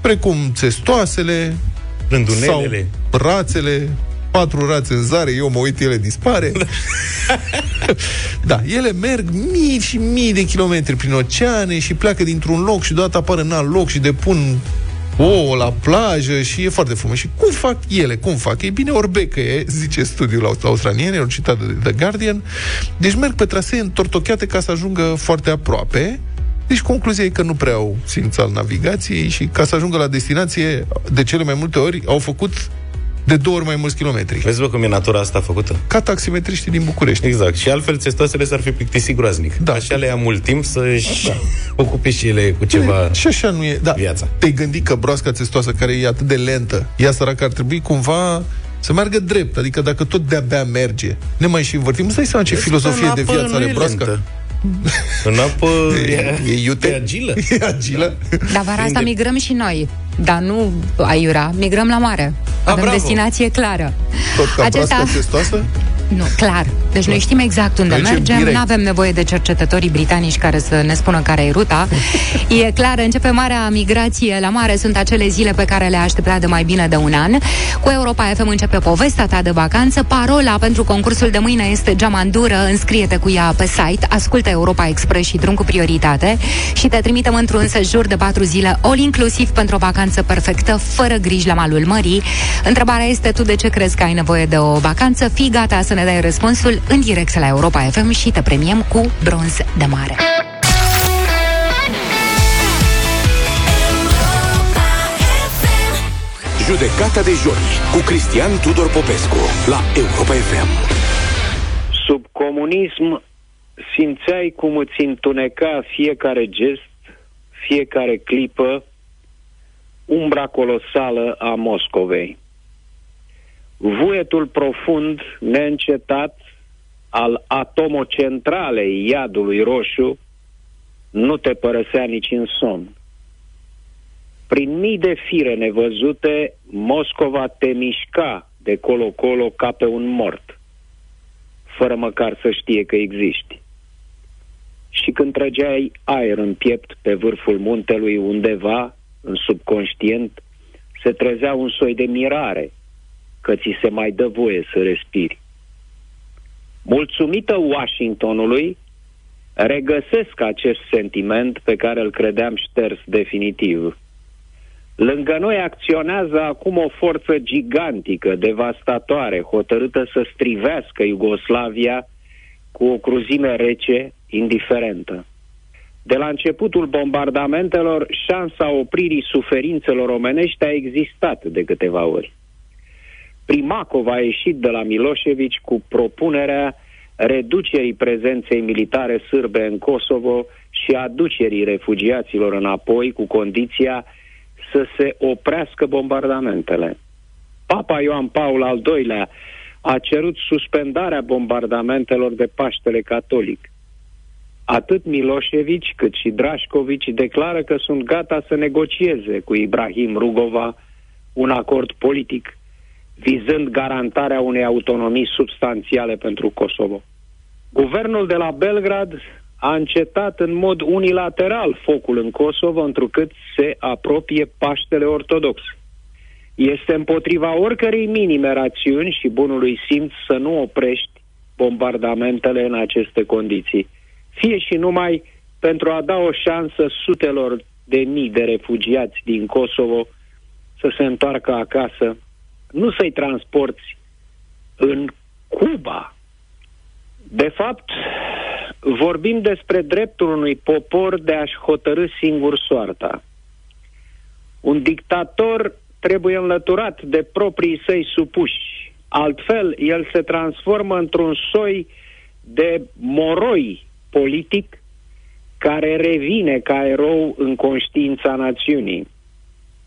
precum țestoasele Rândunelele. sau rațele, patru rațe în zare, eu mă uit, ele dispare. da, ele merg mii și mii de kilometri prin oceane și pleacă dintr-un loc și deodată apar în alt loc și depun ouă la plajă și e foarte frumos. Și cum fac ele? Cum fac? E bine, orbecă e, zice studiul aus- australian, e citat de The Guardian. Deci merg pe trasee întortocheate ca să ajungă foarte aproape. Deci concluzia e că nu prea au simț al navigației și ca să ajungă la destinație, de cele mai multe ori, au făcut de două ori mai mulți kilometri. Vezi, bă, cum e natura asta făcută? Ca taximetriștii din București. Exact. Și altfel țestoasele s-ar fi plictisit groaznic. Da. Așa le ia mult timp să-și da. ocupe și ele cu ceva... Și așa nu e. Da. viața. Te-ai gândit că broasca testoasă, care e atât de lentă, ea săracă ar trebui cumva să meargă drept. Adică dacă tot de-abia merge, ne mai și învârtim. Îți dai seama ce Vezi filozofie că de în apă viață nu are e broasca? lentă. În apă e, E iute? e agilă. E agilă? Dar vara asta Prinde- migrăm și noi. Dar nu aiurea, migrăm la mare. Avem bravo. destinație clară. Tot ca Acesta- proastă testoasă? Nu, clar. Deci noi știm exact unde Mergem mergem, direct. nu avem nevoie de cercetătorii britanici care să ne spună care e ruta. E clar, începe marea migrație la mare, sunt acele zile pe care le aștepta de mai bine de un an. Cu Europa FM începe povestea ta de vacanță. Parola pentru concursul de mâine este geamandură, înscrie-te cu ea pe site, ascultă Europa Express și drum cu prioritate și te trimitem într-un sejur de patru zile all inclusiv pentru o vacanță perfectă, fără griji la malul mării. Întrebarea este tu de ce crezi că ai nevoie de o vacanță? Fii gata să ne dai răspunsul în direct la Europa FM și te premiem cu bronz de mare. Judecata de joi cu Cristian Tudor Popescu la Europa FM. Sub comunism simțeai cum îți întuneca fiecare gest, fiecare clipă, umbra colosală a Moscovei. Vuietul profund, neîncetat, al atomocentralei iadului roșu nu te părăsea nici în somn. Prin mii de fire nevăzute, Moscova te mișca de colo-colo ca pe un mort fără măcar să știe că existi. Și când trăgeai aer în piept pe vârful muntelui undeva, în subconștient, se trezea un soi de mirare că ți se mai dă voie să respiri. Mulțumită Washingtonului, regăsesc acest sentiment pe care îl credeam șters definitiv. Lângă noi acționează acum o forță gigantică, devastatoare, hotărâtă să strivească Iugoslavia cu o cruzime rece, indiferentă. De la începutul bombardamentelor, șansa opririi suferințelor omenești a existat de câteva ori. Primakov a ieșit de la Milosevic cu propunerea reducerii prezenței militare sârbe în Kosovo și aducerii refugiaților înapoi cu condiția să se oprească bombardamentele. Papa Ioan Paul al II-lea a cerut suspendarea bombardamentelor de Paștele Catolic. Atât Milosevic cât și Drașcovici declară că sunt gata să negocieze cu Ibrahim Rugova un acord politic vizând garantarea unei autonomii substanțiale pentru Kosovo. Guvernul de la Belgrad a încetat în mod unilateral focul în Kosovo, întrucât se apropie Paștele Ortodox. Este împotriva oricărei minime rațiuni și bunului simț să nu oprești bombardamentele în aceste condiții, fie și numai pentru a da o șansă sutelor de mii de refugiați din Kosovo să se întoarcă acasă, nu să-i transporti în Cuba. De fapt, vorbim despre dreptul unui popor de a-și hotărâ singur soarta. Un dictator trebuie înlăturat de proprii săi supuși. Altfel, el se transformă într-un soi de moroi politic care revine ca erou în conștiința națiunii.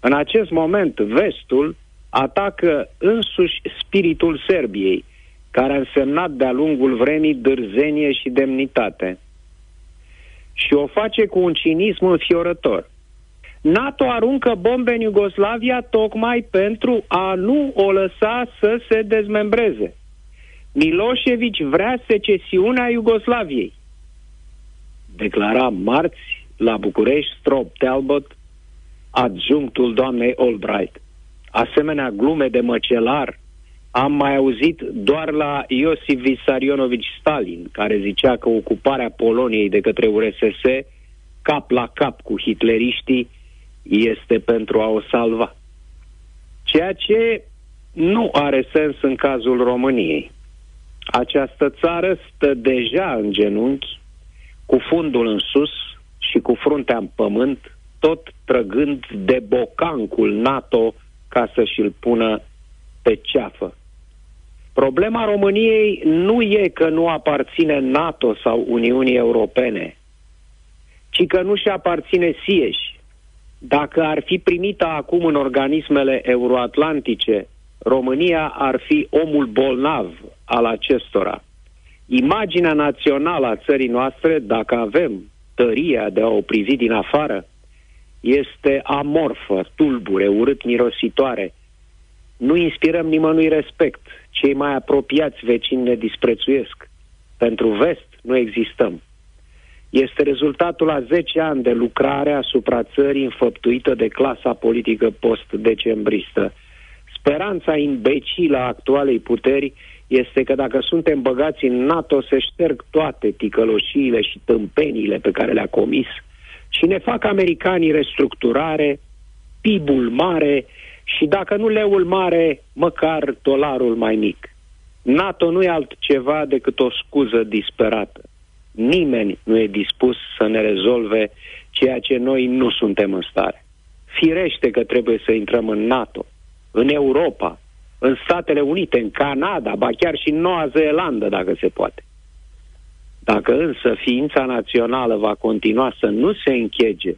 În acest moment, vestul atacă însuși spiritul Serbiei, care a însemnat de-a lungul vremii dârzenie și demnitate. Și o face cu un cinism înfiorător. NATO aruncă bombe în Iugoslavia tocmai pentru a nu o lăsa să se dezmembreze. Milosevic vrea secesiunea Iugoslaviei. Declara marți la București Strop Talbot, adjunctul doamnei Albright. Asemenea glume de măcelar am mai auzit doar la Iosif Vissarionovici Stalin, care zicea că ocuparea Poloniei de către URSS, cap la cap cu hitleriștii, este pentru a o salva. Ceea ce nu are sens în cazul României. Această țară stă deja în genunchi, cu fundul în sus și cu fruntea în pământ, tot trăgând de bocancul NATO ca să și-l pună pe ceafă. Problema României nu e că nu aparține NATO sau Uniunii Europene, ci că nu și aparține sieși. Dacă ar fi primită acum în organismele euroatlantice, România ar fi omul bolnav al acestora. Imaginea națională a țării noastre, dacă avem tăria de a o privi din afară, este amorfă, tulbure, urât mirositoare. Nu inspirăm nimănui respect. Cei mai apropiați vecini ne disprețuiesc. Pentru vest nu existăm. Este rezultatul a 10 ani de lucrare asupra țării înfăptuită de clasa politică post-decembristă. Speranța imbecilă a actualei puteri este că dacă suntem băgați în NATO se șterg toate ticăloșiile și tâmpeniile pe care le-a comis și ne fac americanii restructurare, PIB-ul mare și dacă nu leul mare, măcar dolarul mai mic. NATO nu e altceva decât o scuză disperată. Nimeni nu e dispus să ne rezolve ceea ce noi nu suntem în stare. Firește că trebuie să intrăm în NATO, în Europa, în Statele Unite, în Canada, ba chiar și în Noua Zeelandă, dacă se poate. Dacă însă ființa națională va continua să nu se închege,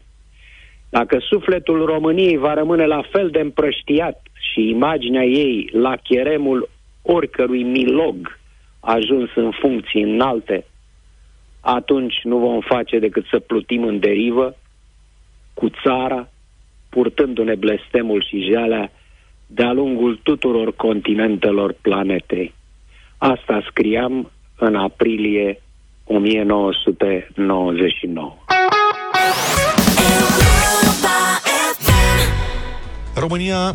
dacă sufletul României va rămâne la fel de împrăștiat și imaginea ei la cheremul oricărui milog ajuns în funcții înalte, atunci nu vom face decât să plutim în derivă cu țara, purtându-ne blestemul și jalea de-a lungul tuturor continentelor planetei. Asta scriam în aprilie 1999. România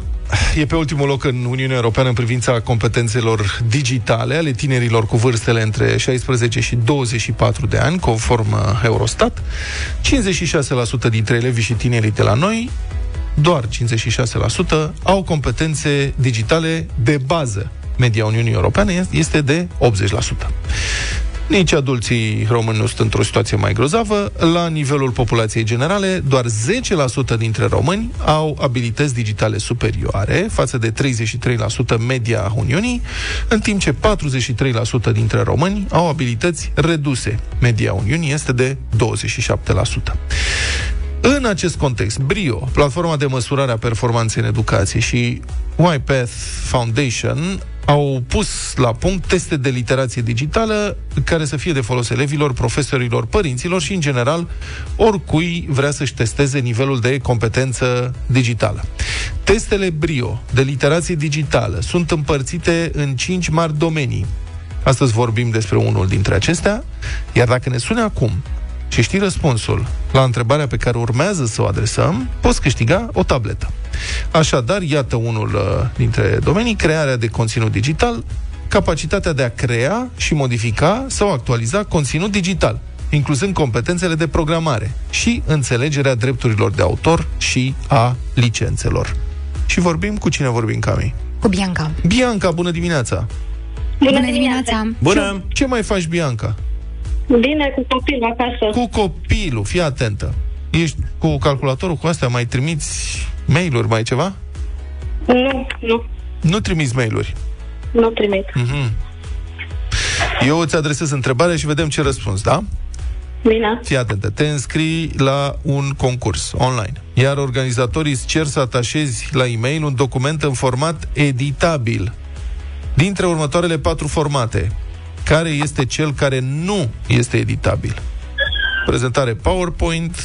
e pe ultimul loc în Uniunea Europeană în privința competențelor digitale ale tinerilor cu vârstele între 16 și 24 de ani, conform uh, Eurostat. 56% dintre elevii și tinerii de la noi, doar 56%, au competențe digitale de bază. Media Uniunii Europene este de 80%. Nici adulții români nu sunt într-o situație mai grozavă. La nivelul populației generale, doar 10% dintre români au abilități digitale superioare, față de 33% media Uniunii, în timp ce 43% dintre români au abilități reduse. Media Uniunii este de 27%. În acest context, BRIO, platforma de măsurare a performanței în educație și YPath Foundation au pus la punct teste de literație digitală care să fie de folos elevilor, profesorilor, părinților și, în general, oricui vrea să-și testeze nivelul de competență digitală. Testele BRIO de literație digitală sunt împărțite în cinci mari domenii. Astăzi vorbim despre unul dintre acestea, iar dacă ne sune acum și știi răspunsul la întrebarea pe care urmează să o adresăm, poți câștiga o tabletă. Așadar, iată unul uh, dintre domenii, crearea de conținut digital, capacitatea de a crea și modifica sau actualiza conținut digital, incluzând competențele de programare și înțelegerea drepturilor de autor și a licențelor. Și vorbim cu cine vorbim, Cami? Cu Bianca. Bianca, bună dimineața! Bună dimineața! Bună! Ce mai faci, Bianca? Bine, cu copilul acasă. Cu copilul, fii atentă. Ești cu calculatorul cu astea, mai trimiți mail-uri, mai ceva? Nu, nu, Nu trimiți mail-uri. nu trimit. Mhm. Eu îți adresez întrebarea și vedem ce răspuns, da? Bine. Fii atentă, te înscrii la un concurs online, iar organizatorii îți cer să atașezi la e-mail un document în format editabil. Dintre următoarele patru formate, care este cel care nu este editabil? Prezentare PowerPoint,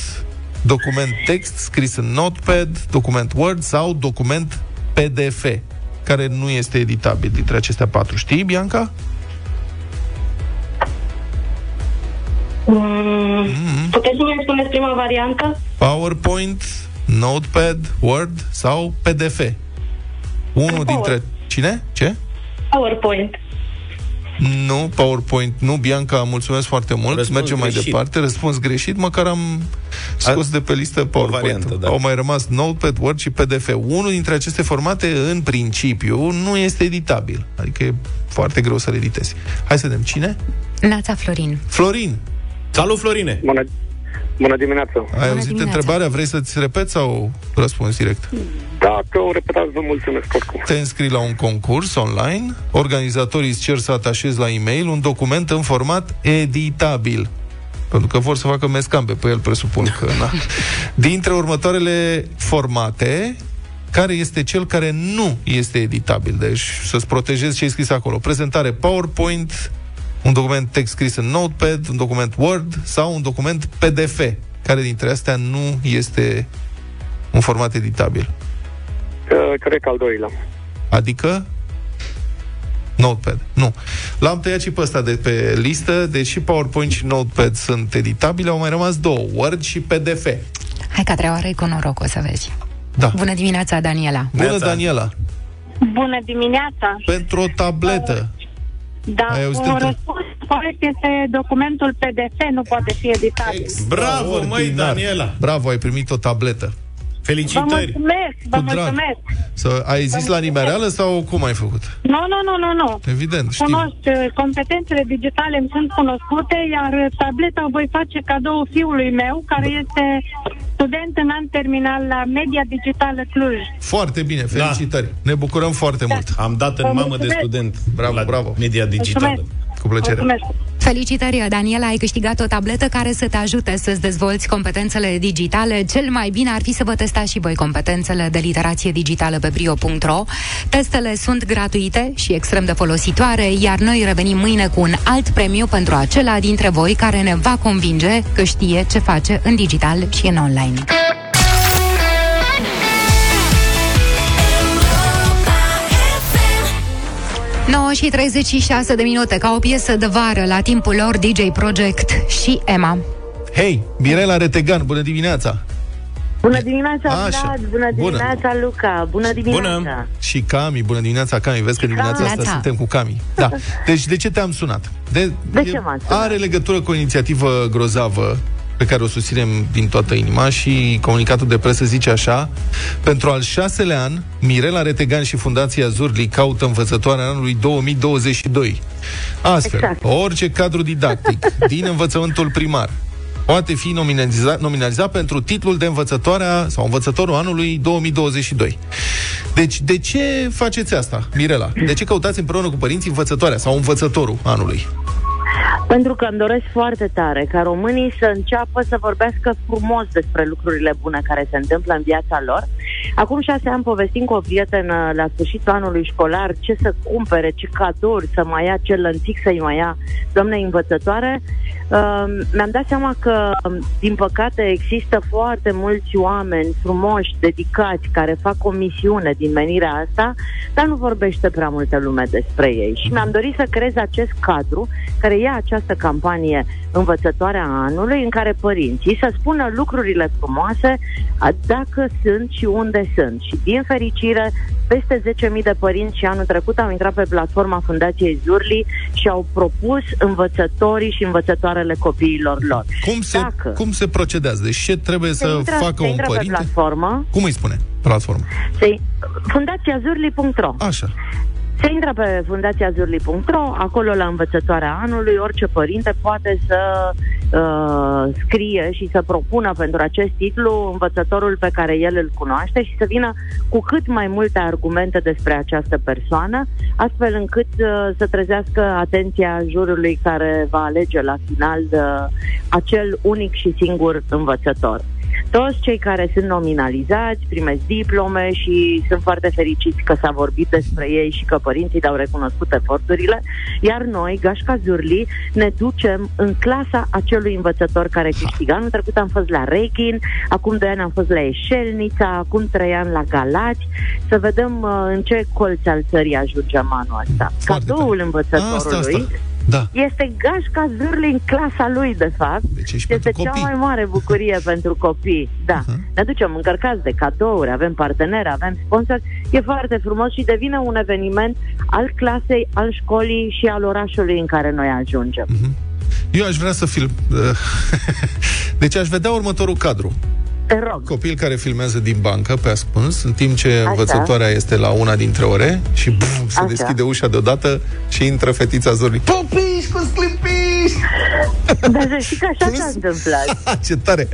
document text scris în Notepad, document Word sau document PDF, care nu este editabil dintre acestea patru. Știi, Bianca? Mm. Puteți să mi spuneți prima variantă? PowerPoint, Notepad, Word sau PDF? Unul dintre... Cine? Ce? PowerPoint. Nu, PowerPoint, nu, Bianca, mulțumesc foarte mult. Răspuns Mergem mai greșit. departe. Răspuns greșit, măcar am scos de pe listă PowerPoint. variantă, da. Au mai rămas Notepad, Word și PDF. Unul dintre aceste formate, în principiu, nu este editabil. Adică e foarte greu să le editezi. Hai să vedem. Cine? Nața Florin. Florin, Salut, Florine! Bună, bună dimineața! ai auzit dimineața. întrebarea? Vrei să-ți repet sau răspuns direct? Dacă o repetați, vă mulțumesc oricum. Te înscrii la un concurs online, organizatorii îți cer să atașezi la e-mail un document în format editabil. Pentru că vor să facă mescambe pe el, presupun că... Na. Dintre următoarele formate, care este cel care nu este editabil? Deci să-ți protejezi ce ai scris acolo. Prezentare PowerPoint, un document text scris în Notepad, un document Word sau un document PDF, care dintre astea nu este un format editabil. Uh, cred că al doilea. Adică Notepad. Nu. L-am tăiat și pe ăsta de pe listă, deci și PowerPoint și Notepad sunt editabile, au mai rămas două, Word și PDF. Hai că a treia oară e cu noroc, o să vezi. Da. Bună dimineața, Daniela. Bună, Daniela! Bună dimineața! Pentru o tabletă. Da, Ai auzit un între- răspuns corect este documentul PDF, nu poate fi editabil. Bravo, măi, Ordinar. Daniela! Bravo, ai primit o tabletă. Vă Felicitări! mulțumesc, vă Cu drag. mulțumesc. Să, ai zis la nimereală sau cum ai făcut? Nu, nu, nu, nu, nu. Evident, știu. Cunosc, uh, competențele digitale îmi sunt cunoscute, iar uh, tableta o voi face cadou fiului meu, care este student în an terminal la Media Digitală Cluj. Foarte bine, felicitări. Ne bucurăm foarte mult. Am dat în Vă mamă de mulțumesc. student Bravo, la bravo. media digitală. Mulțumesc. Cu plăcere. Mulțumesc. Felicitări, Daniela, ai câștigat o tabletă care să te ajute să-ți dezvolți competențele digitale. Cel mai bine ar fi să vă testați și voi competențele de literație digitală pe brio.ro. Testele sunt gratuite și extrem de folositoare, iar noi revenim mâine cu un alt premiu pentru acela dintre voi care ne va convinge că știe ce face în digital și în online. 9 și 36 de minute, ca o piesă de vară la timpul lor DJ Project și Emma. Hei, Mirela Retegan, bună dimineața! Bună dimineața, Așa. Vlad! Bună Bună. dimineața, Luca! Bună dimineața! Și Cami, bună dimineața, Cami. Vezi că dimineața asta Neața. suntem cu Cami. Da. Deci de ce te-am sunat? De, De ce m-ați sunat? Are legătură cu o inițiativă grozavă pe care o susținem din toată inima și comunicatul de presă zice așa Pentru al șaselea an, Mirela Retegan și Fundația Zurli caută învățătoarea anului 2022. Astfel, Exact. orice cadru didactic din învățământul primar poate fi nominalizat, nominalizat pentru titlul de învățătoarea sau învățătorul anului 2022. Deci, de ce faceți asta, Mirela? De ce căutați împreună cu părinții învățătoarea sau învățătorul anului? Pentru că îmi doresc foarte tare ca românii să înceapă să vorbească frumos despre lucrurile bune care se întâmplă în viața lor. Acum șase ani povestim cu o prietenă la sfârșitul anului școlar ce să cumpere, ce cadouri să mai ia, ce lănțic să-i mai ia, doamne învățătoare. Uh, mi-am dat seama că, din păcate, există foarte mulți oameni frumoși, dedicați, care fac o misiune din menirea asta, dar nu vorbește prea multă lume despre ei. Și mi-am dorit să creez acest cadru care ia această campanie învățătoarea anului, în care părinții să spună lucrurile frumoase a, dacă sunt și unde sunt. Și, din fericire, peste 10.000 de părinți și anul trecut au intrat pe platforma Fundației Zurli și au propus învățătorii și învățătoarele copiilor lor. Cum se, Dacă cum se procedează? Deci ce trebuie se să intră, facă se un intră pe părinte? platformă, Cum îi spune platforma? se, fundațiazurli.ro Așa. Se intră pe fundațiazurli.ro, acolo la învățătoarea anului, orice părinte poate să uh, scrie și să propună pentru acest titlu învățătorul pe care el îl cunoaște și să vină cu cât mai multe argumente despre această persoană, astfel încât uh, să trezească atenția jurului care va alege la final uh, acel unic și singur învățător. Toți cei care sunt nominalizați primesc diplome și sunt foarte fericiți că s-a vorbit despre ei și că părinții le-au recunoscut eforturile, iar noi, Gașca Zurli, ne ducem în clasa acelui învățător care câștigă. Anul trecut am fost la Reghin, acum doi ani am fost la Eșelnița, acum trei ani la Galați, să vedem uh, în ce colț al țării ajungem anul ăsta. Cadoul învățătorului Asta, asta. Da. este gașca zârli în clasa lui, de fapt. Deci ești este pentru cea copii. mai mare bucurie pentru copii. Da. Uh-huh. Ne ducem încărcați de cadouri, avem parteneri, avem sponsori. E foarte frumos și devine un eveniment al clasei, al școlii și al orașului în care noi ajungem. Uh-huh. Eu aș vrea să film... deci aș vedea următorul cadru. Te rog. Copil care filmează din bancă pe ascuns, în timp ce Așa. învățătoarea este la una dintre ore și buf, se Așa. deschide ușa deodată și intră fetița Zorli. Popiși cu sclimpiși! Dar să știi că așa s-a întâmplat. Ce tare!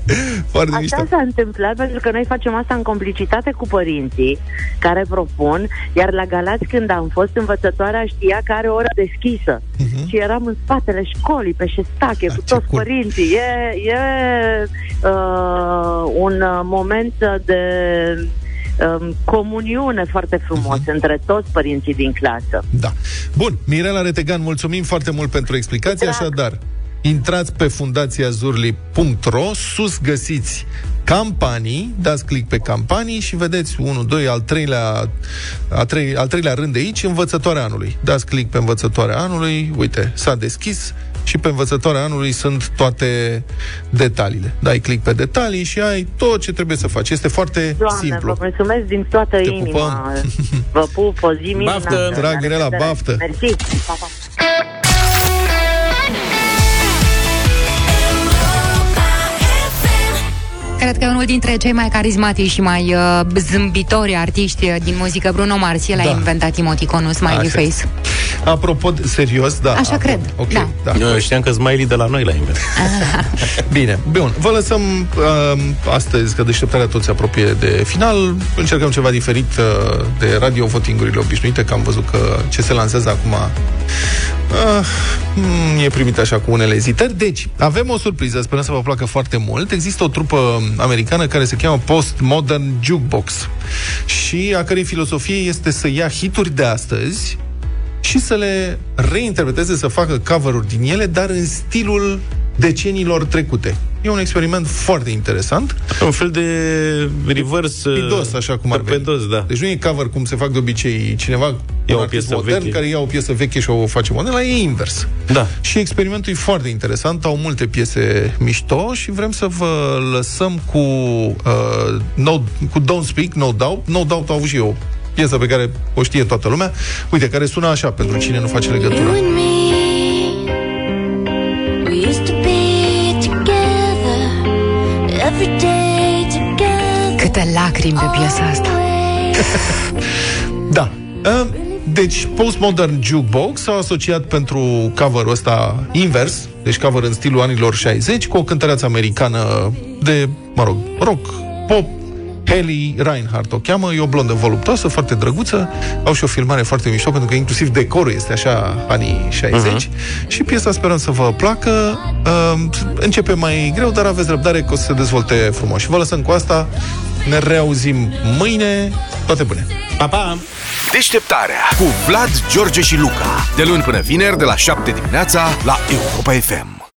Foarte mișto. Așa s-a întâmplat pentru că noi facem asta în complicitate cu părinții care propun, iar la Galați când am fost învățătoarea știa că are o oră deschisă uh-huh. și eram în spatele școlii, pe șestache, cu toți cool. părinții. E, e uh, un uh, moment de um, comuniune foarte frumos Mhm. între toți părinții din clasă. Da. Bun, Mirela Retegan, mulțumim foarte mult pentru explicație, așadar, intrați pe fundațiazurli.ro, sus găsiți campanii, dați click pe campanii și vedeți 1, 2, al treilea, a trei, al treilea rând de aici, învățătoarea anului. Dați click pe învățătoarea anului, uite, s-a deschis și pe învățătoarea anului sunt toate detaliile. Dai click pe detalii și ai tot ce trebuie să faci. Este foarte Doamne, simplu. vă mulțumesc din toată Te inima. pupăm. Vă pup, o zi minunată. Baftă! Drag, La Mirela, revedere. baftă! Mersi! Pa, pa. Cred că e unul dintre cei mai carismatici și mai uh, zâmbitori artiști uh, din muzică, Bruno Mars, el Da. a inventat emoticonul Smiley Așa Face. este. Apropo, de, serios, da. Așa acum, cred, Ok, da. da. Eu știam că Smiley de la noi l-a inventat. Bine, bun. Vă lăsăm uh, astăzi, că deșteptarea tot se apropie de final. Încercăm ceva diferit uh, de radio votingurile obișnuite, că am văzut că ce se lansează acum uh, mm, e primit așa cu unele ezitări. Deci, avem o surpriză, sperăm să vă placă foarte mult. Există o trupă americană care se cheamă Postmodern Jukebox și a cărei filosofie este să ia hituri de astăzi și să le reinterpreteze, să facă cover-uri din ele, dar în stilul deceniilor trecute. E un experiment foarte interesant. Un fel de reverse... Pidos, așa cum ar veni. Torpedos, da. Deci nu e cover cum se fac de obicei cineva Ia un o artist piesă modern veche. care ia o piesă veche și o face modernă, la e invers. Da. Și experimentul e foarte interesant, au multe piese mișto și vrem să vă lăsăm cu, uh, no, cu Don't Speak, No Doubt. No Doubt au avut și eu piesă pe care o știe toată lumea. Uite, care sună așa pentru cine nu face legătura. You and me, we used to be together every day together. Câte lacrimi pe piesa asta. Da. Uh, Deci, Postmodern Jukebox s-a asociat pentru cover-ul ăsta invers, deci cover în stilul anilor 60, cu o cântăreață americană de, mă rog, rock, pop, Haley Reinhardt o cheamă, e o blondă voluptoasă, foarte drăguță, au și o filmare foarte mișto, pentru că inclusiv decorul este așa anii 60 uh-huh. și piesa sperăm să vă placă. Uh, începe mai greu, dar aveți răbdare că o să se dezvolte frumos. Și vă lăsăm cu asta, ne reauzim mâine, toate bune! Pa, pa! Deșteptarea cu Vlad, George și Luca. De luni până vineri, de la 7 dimineața, la Europa FM.